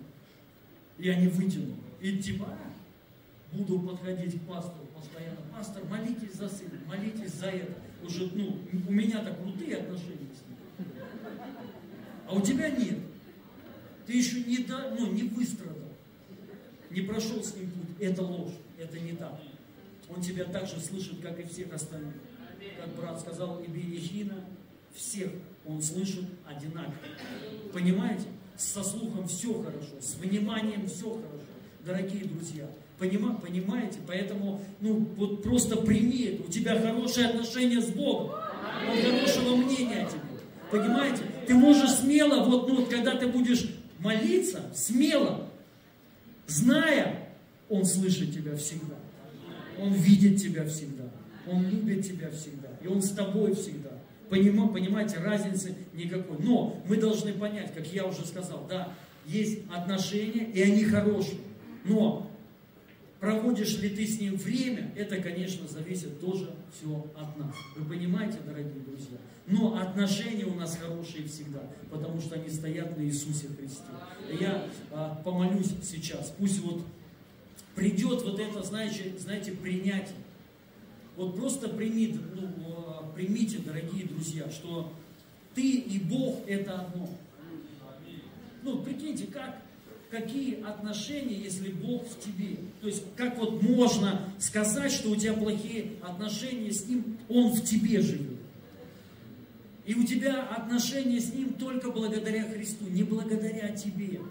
Speaker 1: я не вытяну. И типа, а, буду подходить к пастору постоянно. Пастор, молитесь за сына, молитесь за это. Уже, ну, у меня так крутые отношения с ним. А у тебя нет. Ты еще не, до, ну, не выстрадал, не прошел с ним путь. Это ложь, это не так. Он тебя так же слышит, как и всех остальных. Как брат сказал, и Бережина, всех он слышит одинаково. Понимаете? Со слухом все хорошо, с вниманием все хорошо, дорогие друзья. Понима, понимаете? Поэтому, ну, вот просто прими это. У тебя хорошие отношения с Богом. Он хорошего мнения о тебе. Понимаете? Ты можешь смело, вот, ну, когда ты будешь молиться, смело, зная, Он слышит тебя всегда. Он видит тебя всегда. Он любит тебя всегда. И Он с тобой всегда. Поним, понимаете, разницы никакой. Но мы должны понять, как я уже сказал, да, есть отношения, и они хорошие. Но проводишь ли ты с ним время, это, конечно, зависит тоже все от нас. Вы понимаете, дорогие друзья? Но отношения у нас хорошие всегда, потому что они стоят на Иисусе Христе. Я а, помолюсь сейчас, пусть вот придет вот это, знаете, знаете принятие. Вот просто примите, ну, а, примите, дорогие друзья, что ты и Бог это одно. Ну, прикиньте, как, какие отношения, если Бог в тебе. То есть, как вот можно сказать, что у тебя плохие отношения с Ним, Он в тебе живет. И у тебя отношения с Ним только благодаря Христу, не благодаря тебе.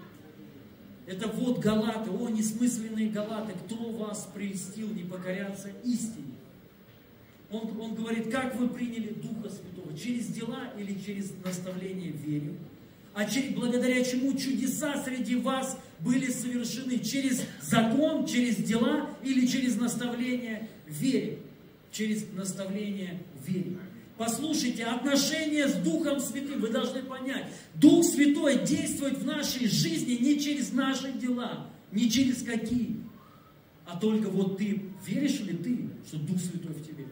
Speaker 1: Это вот Галаты, о, несмысленные Галаты, кто вас прельстил не покоряться истине? Он, он говорит, как вы приняли Духа Святого? Через дела или через наставление в вере? Через, благодаря чему чудеса среди вас были совершены? Через закон, через дела или через наставление вере? Через наставление вере. Послушайте, отношения с Духом Святым, вы должны понять, Дух Святой действует в нашей жизни не через наши дела, не через какие, а только вот ты, веришь ли ты, что Дух Святой в тебе?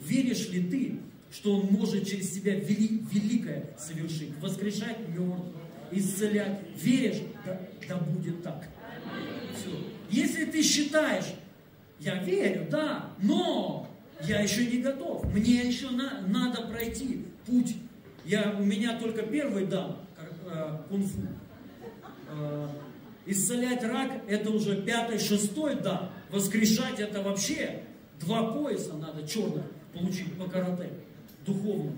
Speaker 1: Веришь ли ты, что Он может через тебя вели, великое совершить, воскрешать мертвых, исцелять? Веришь? Да, да будет так. Все. Если ты считаешь, я верю, да, но я еще не готов, мне еще на, надо пройти путь. Я, у меня только первый дан, э, кунг-фу. Э, исцелять рак, это уже пятый, шестой дан. Воскрешать это вообще два пояса надо черных получить по карате, духовному.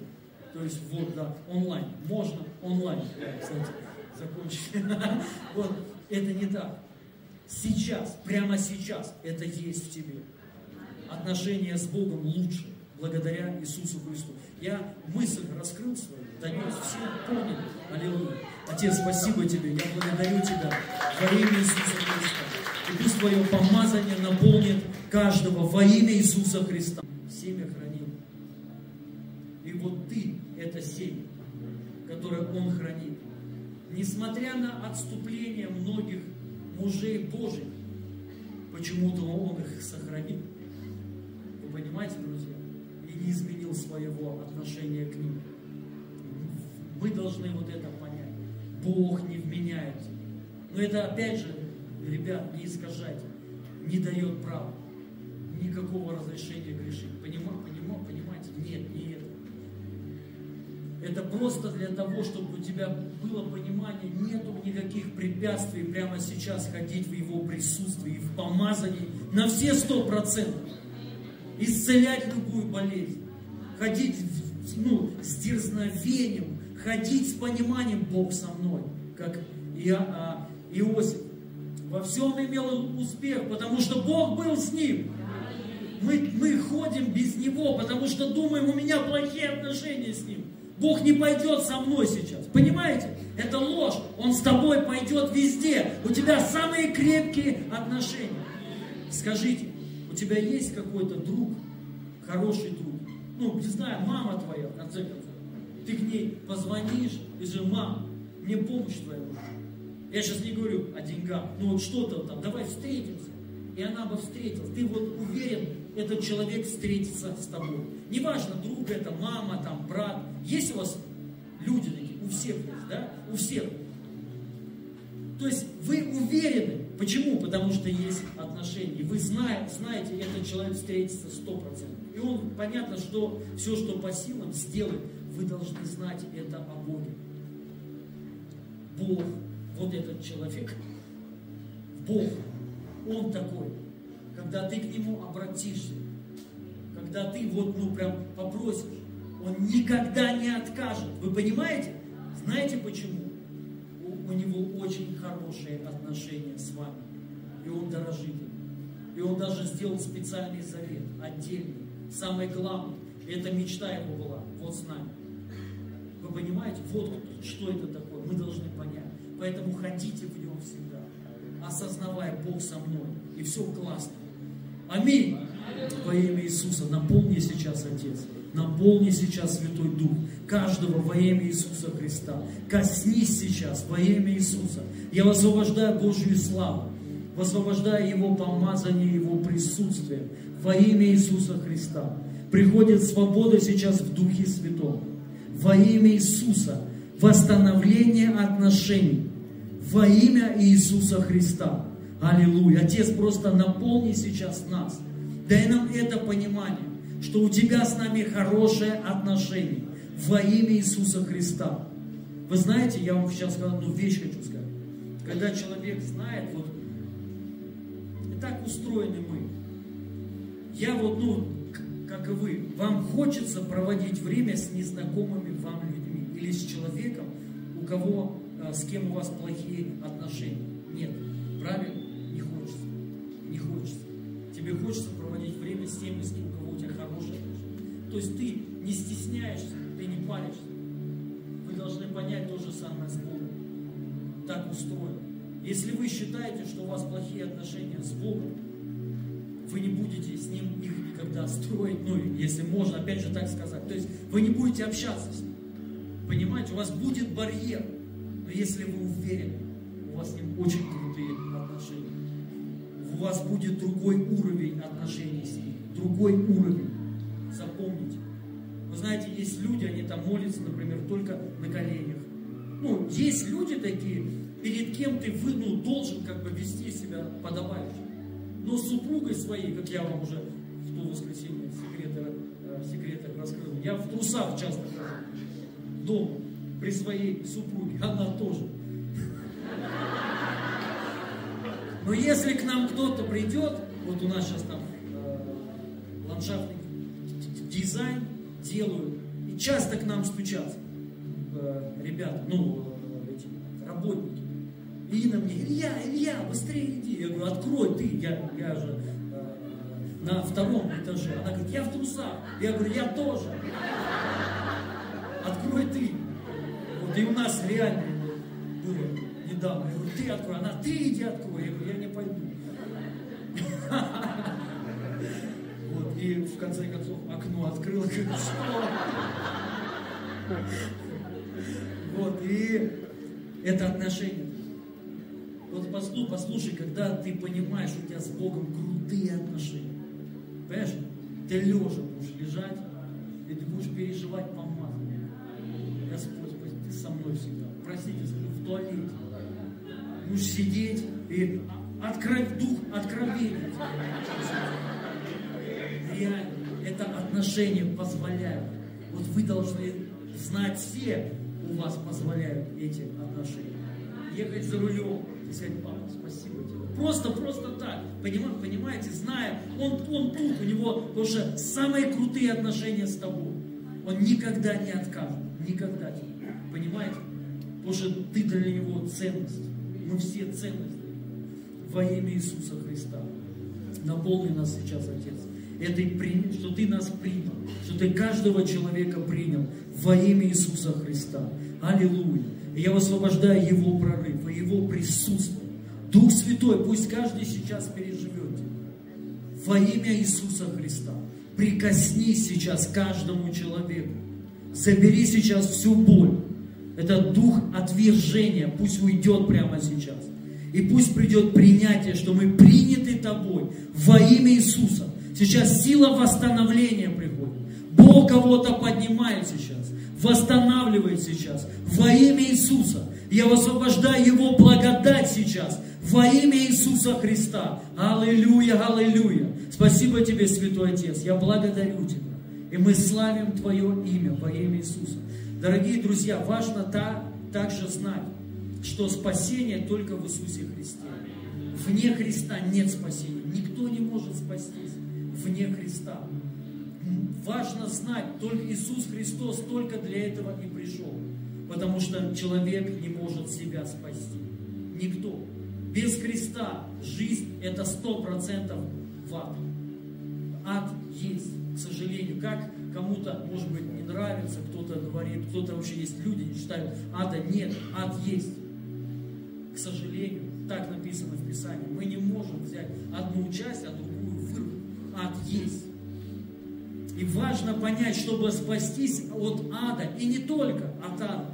Speaker 1: То есть вот, да, онлайн. Можно онлайн, кстати, закончить. Вот, это не так. Сейчас, прямо сейчас, это есть в тебе. Отношения с Богом лучше, благодаря Иисусу Христу. Я мысль раскрыл свою, донес, все поняли. Аллилуйя. Отец, спасибо тебе, я благодарю тебя во имя Иисуса Христа. И пусть твое помазание наполнит каждого во имя Иисуса Христа. Семя хранил. Вот ты – это семя, которое Он хранит. Несмотря на отступление многих мужей Божьих, почему-то Он их сохранил. Вы понимаете, друзья? И не изменил своего отношения к ним. Мы должны вот это понять. Бог не вменяется. Но это опять же, ребят, не искажайте, не дает права никакого разрешения грешить. Понимаете, понимаете? Нет, не это. Это просто для того, чтобы у тебя было понимание, нету никаких препятствий прямо сейчас ходить в Его присутствии, в помазании на все сто процентов. Исцелять любую болезнь. Ходить ну, с дерзновением, ходить с пониманием Бог со мной, как Ио, а, Иосиф. Во всем имел успех, потому что Бог был с ним. Мы, мы ходим без Него, потому что думаем, у меня плохие отношения с Ним. Бог не пойдет со мной сейчас. Понимаете? Это ложь. Он с тобой пойдет везде. У тебя самые крепкие отношения. Скажите, у тебя есть какой-то друг, хороший друг? Ну, не знаю, мама твоя, в конце концов. Ты к ней позвонишь и же, мам, мне помощь твоя нужна. Я сейчас не говорю о деньгах, ну вот что-то там, давай встретимся. И она бы встретилась. Ты вот уверен, этот человек встретится с тобой. Неважно, друг это, мама, там, брат. Есть у вас люди такие? У всех есть, да? У всех. То есть вы уверены. Почему? Потому что есть отношения. Вы знаете, знаете, этот человек встретится 100%. И он, понятно, что все, что по силам сделает, вы должны знать это о Боге. Бог, вот этот человек, Бог, Он такой. Когда ты к Нему обратишься, когда ты вот, ну, прям попросишь, Он никогда не откажет. Вы понимаете? Знаете почему? У, у Него очень хорошие отношения с вами. И Он дорожит. И Он даже сделал специальный завет, отдельный. Самое главное, это мечта Его была, вот с нами. Вы понимаете? Вот что это такое. Мы должны понять. Поэтому ходите в нем всегда, осознавая Бог со мной. И все классно. Аминь. Во имя Иисуса наполни сейчас, Отец. Наполни сейчас Святой Дух. Каждого во имя Иисуса Христа. Коснись сейчас во имя Иисуса. Я высвобождаю Божью славу. Высвобождаю Его помазание, Его присутствие во имя Иисуса Христа. Приходит свобода сейчас в Духе Святом. Во имя Иисуса. Восстановление отношений. Во имя Иисуса Христа. Аллилуйя. Отец, просто наполни сейчас нас. Дай нам это понимание, что у Тебя с нами хорошее отношение. Во имя Иисуса Христа. Вы знаете, я вам сейчас одну вещь хочу сказать. Когда человек знает, вот и так устроены мы. Я вот, ну, как и вы, вам хочется проводить время с незнакомыми вам людьми или с человеком, у кого, э, с кем у вас плохие отношения. Нет, правильно? Тебе хочется проводить время с теми, с кем у кого у тебя хорошие отношения. То есть ты не стесняешься, ты не паришься. Вы должны понять то же самое с Богом. Так устроено. Если вы считаете, что у вас плохие отношения с Богом, вы не будете с Ним их никогда строить, ну, если можно, опять же так сказать. То есть вы не будете общаться с Ним. Понимаете, у вас будет барьер. Но если вы уверены, у вас с Ним очень вас будет другой уровень отношений с Ним. Другой уровень. Запомните. Вы знаете, есть люди, они там молятся, например, только на коленях. Ну, есть люди такие, перед кем ты вы, ну, должен как бы вести себя подобающе. Но с супругой своей, как я вам уже в то воскресенье секреты, э, секретах раскрыл, я в трусах часто хожу дома при своей супруге, она тоже. Но если к нам кто-то придет, вот у нас сейчас там э, ландшафтный дизайн делают, и часто к нам стучатся э, ребята, ну, э, эти работники. И на мне, Илья, Илья, быстрее иди. Я говорю, открой ты, я, я же э, на втором этаже. Она говорит, я в трусах. Я говорю, я тоже. Открой ты. Вот и у нас реально недавно. Я говорю, ты открой. Она, ты иди открой. Я говорю, я не пойду. Вот, и в конце концов окно открыла, говорю, что? Вот, и это отношение. Вот послушай, послушай, когда ты понимаешь, у тебя с Богом крутые отношения. Понимаешь? Ты лежа будешь лежать, и ты будешь переживать помазание. Господь, ты со мной всегда. Простите, в туалете. Будешь сидеть и открыть дух откровения. Реально, это отношение позволяет. Вот вы должны знать все, у вас позволяют эти отношения. Ехать за рулем и сказать, папа, спасибо тебе. Просто, просто так. Понимаете, понимаете зная, он, он тут, у него, что самые крутые отношения с тобой. Он никогда не откажет. Никогда. Понимаете? Потому что ты для него ценность. Мы все ценность. Во имя Иисуса Христа. Наполни нас сейчас, Отец этой, что Ты нас принял, что Ты каждого человека принял во имя Иисуса Христа. Аллилуйя. И я высвобождаю Его прорыв, Его присутствие. Дух Святой, пусть каждый сейчас переживет во имя Иисуса Христа. Прикоснись сейчас каждому человеку. Забери сейчас всю боль. Этот дух отвержения пусть уйдет прямо сейчас. И пусть придет принятие, что мы приняты Тобой во имя Иисуса. Сейчас сила восстановления приходит. Бог кого-то поднимает сейчас. восстанавливает сейчас. Во имя Иисуса. Я высвобождаю Его благодать сейчас. Во имя Иисуса Христа. Аллилуйя, аллилуйя. Спасибо тебе, Святой Отец. Я благодарю Тебя. И мы славим Твое имя во имя Иисуса. Дорогие друзья, важно та, также знать, что спасение только в Иисусе Христе. Вне Христа нет спасения. Никто не может спастись вне Христа. Важно знать, только Иисус Христос только для этого и пришел. Потому что человек не может себя спасти. Никто. Без Христа жизнь это сто процентов в ад. Ад есть, к сожалению. Как кому-то, может быть, не нравится, кто-то говорит, кто-то вообще есть люди, не считают, ада нет, ад есть. К сожалению, так написано в Писании. Мы не можем взять одну часть, а другую вырвать. Ад есть. И важно понять, чтобы спастись от ада, и не только от ада,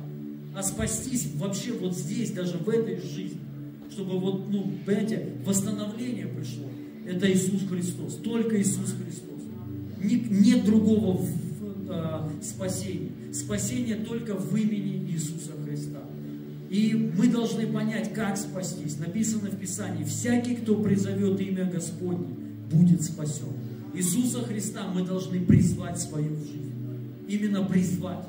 Speaker 1: а спастись вообще вот здесь, даже в этой жизни, чтобы вот, ну, понимаете, восстановление пришло. Это Иисус Христос, только Иисус Христос. Нет другого э, спасения. Спасение только в имени Иисуса Христа. И мы должны понять, как спастись. Написано в Писании, всякий, кто призовет имя Господне, будет спасен. Иисуса Христа мы должны призвать в свою жизнь. Именно призвать.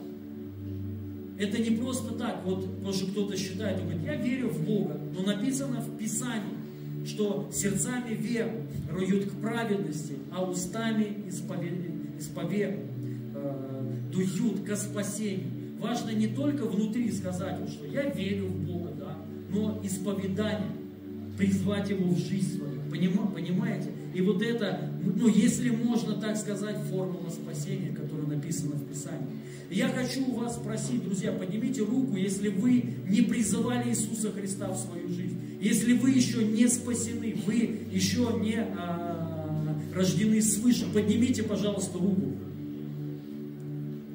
Speaker 1: Это не просто так, вот, потому что кто-то считает, он говорит, я верю в Бога, но написано в Писании, что сердцами веруют к праведности, а устами исповедуют, э, дуют ко спасению. Важно не только внутри сказать, что я верю в Бога, да, но исповедание, призвать Его в жизнь свою. Понимаете? И вот это, ну, если можно так сказать, формула спасения, которая написана в Писании. Я хочу у вас спросить, друзья, поднимите руку, если вы не призывали Иисуса Христа в свою жизнь, если вы еще не спасены, вы еще не а, рождены свыше, поднимите, пожалуйста, руку.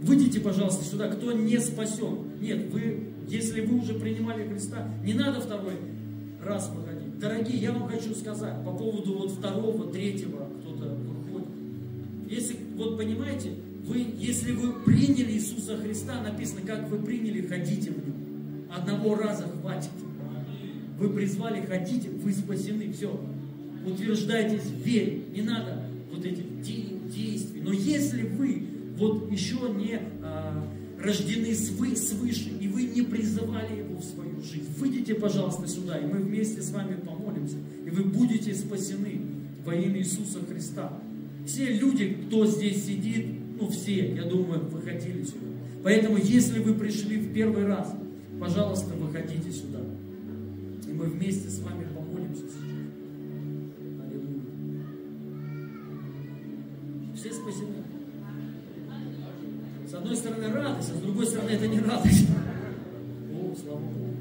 Speaker 1: Выйдите, пожалуйста, сюда, кто не спасен. Нет, вы, если вы уже принимали Христа, не надо второй раз выходить. Дорогие, я вам хочу сказать по поводу вот второго, третьего, кто-то выходит. Если, вот понимаете, вы, если вы приняли Иисуса Христа, написано, как вы приняли, ходите в Нем. Одного раза хватит. Вы призвали, ходите, вы спасены, все. Утверждайтесь в вере. Не надо вот этих действий. Но если вы вот еще не а, рождены свы, свыше, и вы не призывали его в свою жизнь, выйдите, пожалуйста, сюда, и мы вместе с вами помолимся, и вы будете спасены во имя Иисуса Христа. Все люди, кто здесь сидит, ну все, я думаю, выходили сюда. Поэтому, если вы пришли в первый раз, пожалуйста, выходите сюда. Мы вместе с вами помолимся сейчас. Аллилуйя. Все спасены. С одной стороны радость, а с другой стороны это не радость. О, слава Богу.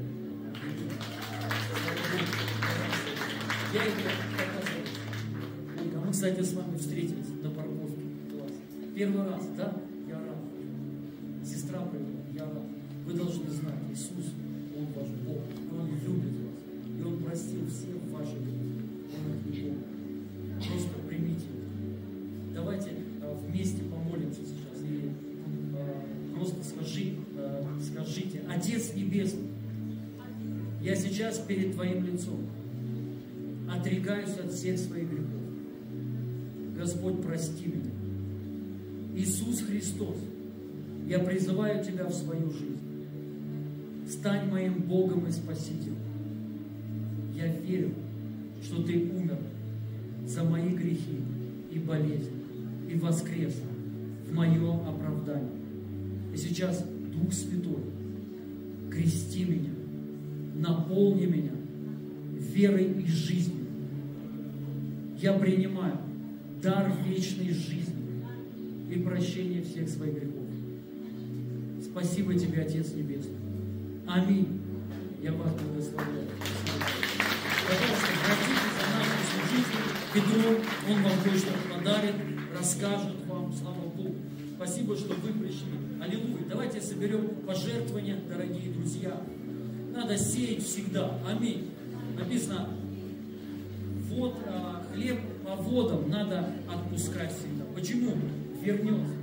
Speaker 1: Я это показываю. А мы, кстати, с вами встретились на парковке. Класс. Первый раз, да? Я рад. Сестра привела, я рад. Вы должны знать, Иисус, простил все ваши грехи. Он их. Просто примите. Давайте а, вместе помолимся сейчас. И а, просто скажи, а, скажите, Отец Небесный, я сейчас перед Твоим лицом отрекаюсь от всех своих грехов. Господь, прости меня. Иисус Христос, я призываю Тебя в свою жизнь. Стань моим Богом и Спасителем. Я верю, что Ты умер за мои грехи и болезни, и воскрес в мое оправдание. И сейчас Дух Святой, крести меня, наполни меня верой и жизнью. Я принимаю дар вечной жизни и прощения всех своих грехов. Спасибо Тебе, Отец Небесный. Аминь. Я вас благословляю. Петром, он вам кое-что подарит, расскажет вам, слава Богу. Спасибо, что вы пришли. Аллилуйя. Давайте соберем пожертвования, дорогие друзья. Надо сеять всегда. Аминь. Написано, вот а, хлеб по водам надо отпускать всегда. Почему? Вернется.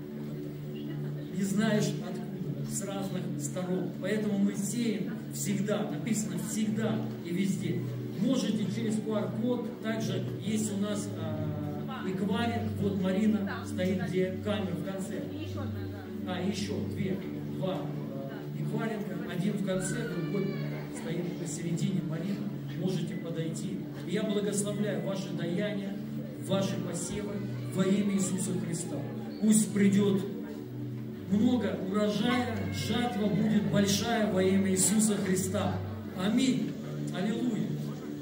Speaker 1: Не знаешь откуда. с разных сторон. Поэтому мы сеем всегда, написано всегда и везде. Можете через QR-код, также есть у нас а, эквайринг, вот Марина стоит, где камера в конце. А, еще две, два а, эквайринга, один в конце, другой стоит посередине Марина. Можете подойти. И я благословляю ваши даяния, ваши посевы во имя Иисуса Христа. Пусть придет много урожая, жатва будет большая во имя Иисуса Христа. Аминь. Аллилуйя.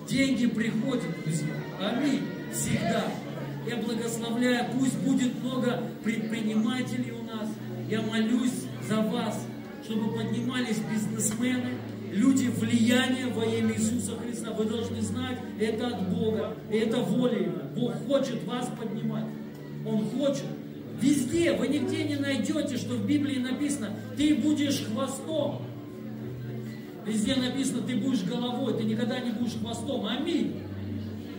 Speaker 1: Деньги приходят, друзья. Аминь. Всегда. Я благословляю, пусть будет много предпринимателей у нас. Я молюсь за вас, чтобы поднимались бизнесмены, люди влияния во имя Иисуса Христа. Вы должны знать, это от Бога, это воля Его. Бог хочет вас поднимать. Он хочет. Везде, вы нигде не найдете, что в Библии написано, ты будешь хвостом. Везде написано, ты будешь головой, ты никогда не будешь хвостом. Аминь.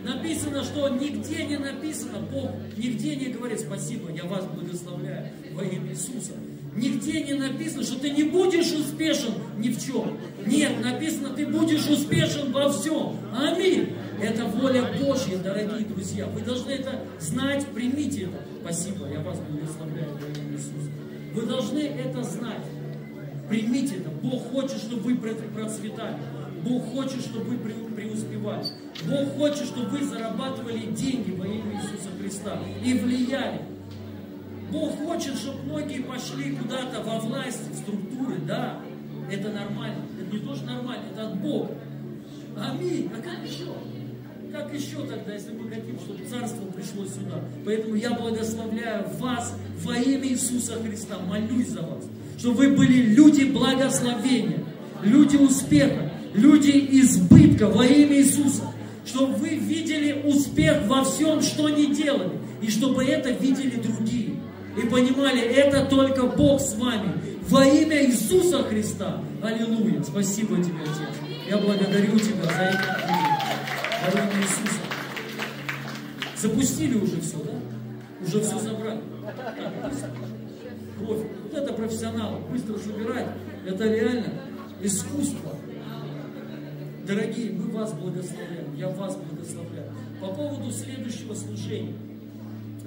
Speaker 1: Написано, что нигде не написано, Бог нигде не говорит, спасибо, я вас благословляю во имя Иисуса. Нигде не написано, что ты не будешь успешен ни в чем. Нет, написано, ты будешь успешен во всем. Аминь. Это воля Божья, дорогие друзья. Вы должны это знать, примите это. Спасибо, я вас благословляю во имя Иисуса. Вы должны это знать. Примите это. Бог хочет, чтобы вы процветали. Бог хочет, чтобы вы преуспевали. Бог хочет, чтобы вы зарабатывали деньги во имя Иисуса Христа и влияли. Бог хочет, чтобы многие пошли куда-то во власть, в структуры, да, это нормально. Это не тоже нормально, это от Бога. Аминь. А как еще? Как еще тогда, если мы хотим, чтобы Царство пришло сюда? Поэтому я благословляю вас во имя Иисуса Христа, молюсь за вас, чтобы вы были люди благословения, люди успеха, люди избытка во имя Иисуса, чтобы вы видели успех во всем, что не делали, и чтобы это видели другие. И понимали, это только Бог с вами. Во имя Иисуса Христа. Аллилуйя. Спасибо тебе, Отец. Я благодарю тебя за это во имя Иисуса. Запустили уже все, да? Уже все забрали. Кровь. Вот это профессионалы. Быстро собирать. Это реально искусство. Дорогие, мы вас благословляем. Я вас благословляю. По поводу следующего служения.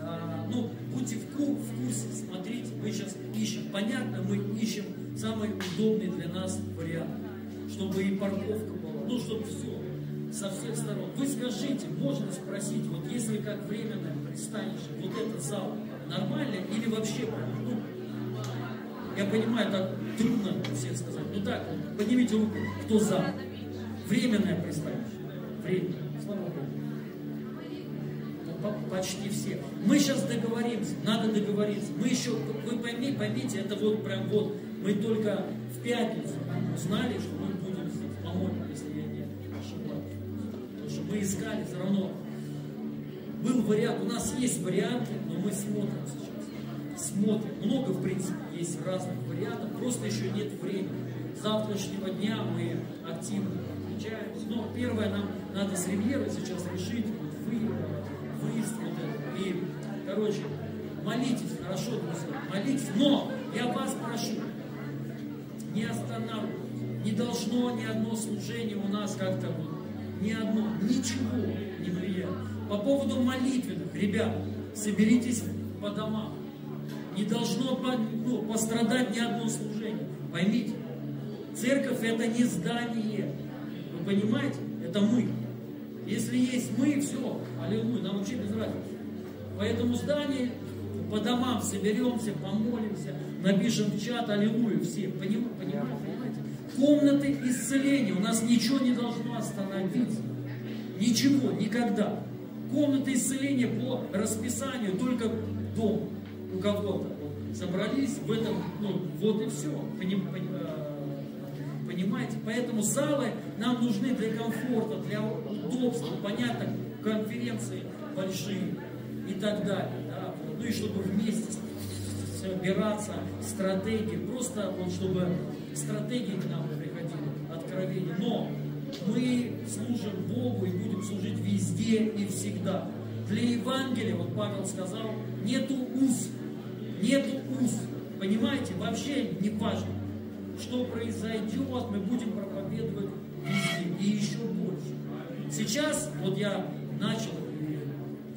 Speaker 1: А, ну, будьте в, курсе, смотрите, мы сейчас ищем, понятно, мы ищем самый удобный для нас вариант, чтобы и парковка была, ну, чтобы все, со всех сторон. Вы скажите, можно спросить, вот если как временное пристанище, вот этот зал нормально или вообще, ну, я понимаю, так трудно всех сказать, ну так, поднимите руку, кто за. Временное пристанище. Временное. Слава Богу. Ну, почти все. Мы сейчас договоримся, надо договориться. Мы еще, вы поймите, поймите, это вот прям вот, мы только в пятницу узнали, что мы будем здесь, по-моему, если я мы искали, все равно был вариант, у нас есть варианты, но мы смотрим сейчас. Смотрим. Много, в принципе, есть разных вариантов, просто еще нет времени. С завтрашнего дня мы активно включаемся. Но первое, нам надо с Ривьерой сейчас решить, вот вы, выезд вот это. И, короче, молитесь, хорошо, друзья, молитесь. Но я вас прошу, не останавливайтесь. Не должно ни одно служение у нас как-то вот ни одно, ничего не влияет. По поводу молитвенных, ребят, соберитесь по домам. Не должно ну, пострадать ни одно служение. Поймите, церковь это не здание. Вы понимаете? Это мы. Если есть мы, все, аллилуйя, нам вообще без разницы. Поэтому здание по домам соберемся, помолимся, напишем в чат, аллилуйя, все. Понимаете? Понимаете? комнаты исцеления. У нас ничего не должно остановиться. Ничего, никогда. Комнаты исцеления по расписанию, только дом у кого-то. Собрались в этом, ну, вот и все. Поним, э, понимаете? Поэтому залы нам нужны для комфорта, для удобства, понятно, конференции большие и так далее. Да? Ну и чтобы вместе собираться, стратегии, просто вот чтобы стратегии к нам приходили, откровения. Но мы служим Богу и будем служить везде и всегда. Для Евангелия, вот Павел сказал, нету уз, нету уз. Понимаете, вообще не важно. что произойдет, мы будем проповедовать везде и еще больше. Сейчас, вот я начал,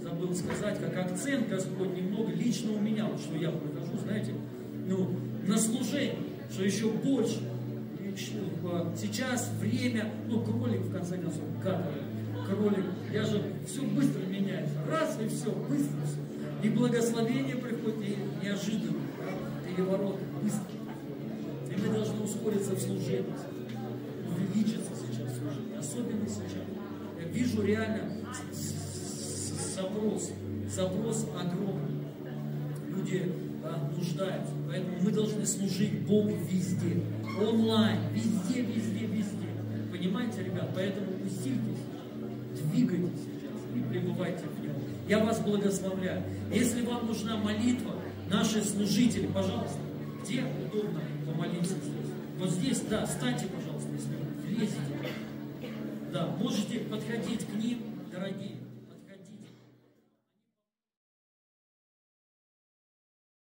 Speaker 1: забыл сказать, как акцент Господь немного лично у меня, вот что я прохожу, знаете, ну, на служение, что еще больше. Сейчас время, ну, кролик, в конце концов, как кролик, я же все быстро меняется, раз и все, быстро все. И благословение приходит да? переворот быстро. И мы должны ускориться в служении, увеличиться сейчас в служении, особенно сейчас. Я вижу реально запрос, запрос огромный. Люди да, нуждаются. Поэтому мы должны служить Богу везде. Онлайн, везде, везде, везде. Понимаете, ребят? Поэтому усильтесь, двигайтесь сейчас и пребывайте в Нем. Я вас благословляю. Если вам нужна молитва, наши служители, пожалуйста, где удобно помолиться здесь? Вот здесь, да, встаньте, пожалуйста, если вы. Да, можете подходить к ним, дорогие.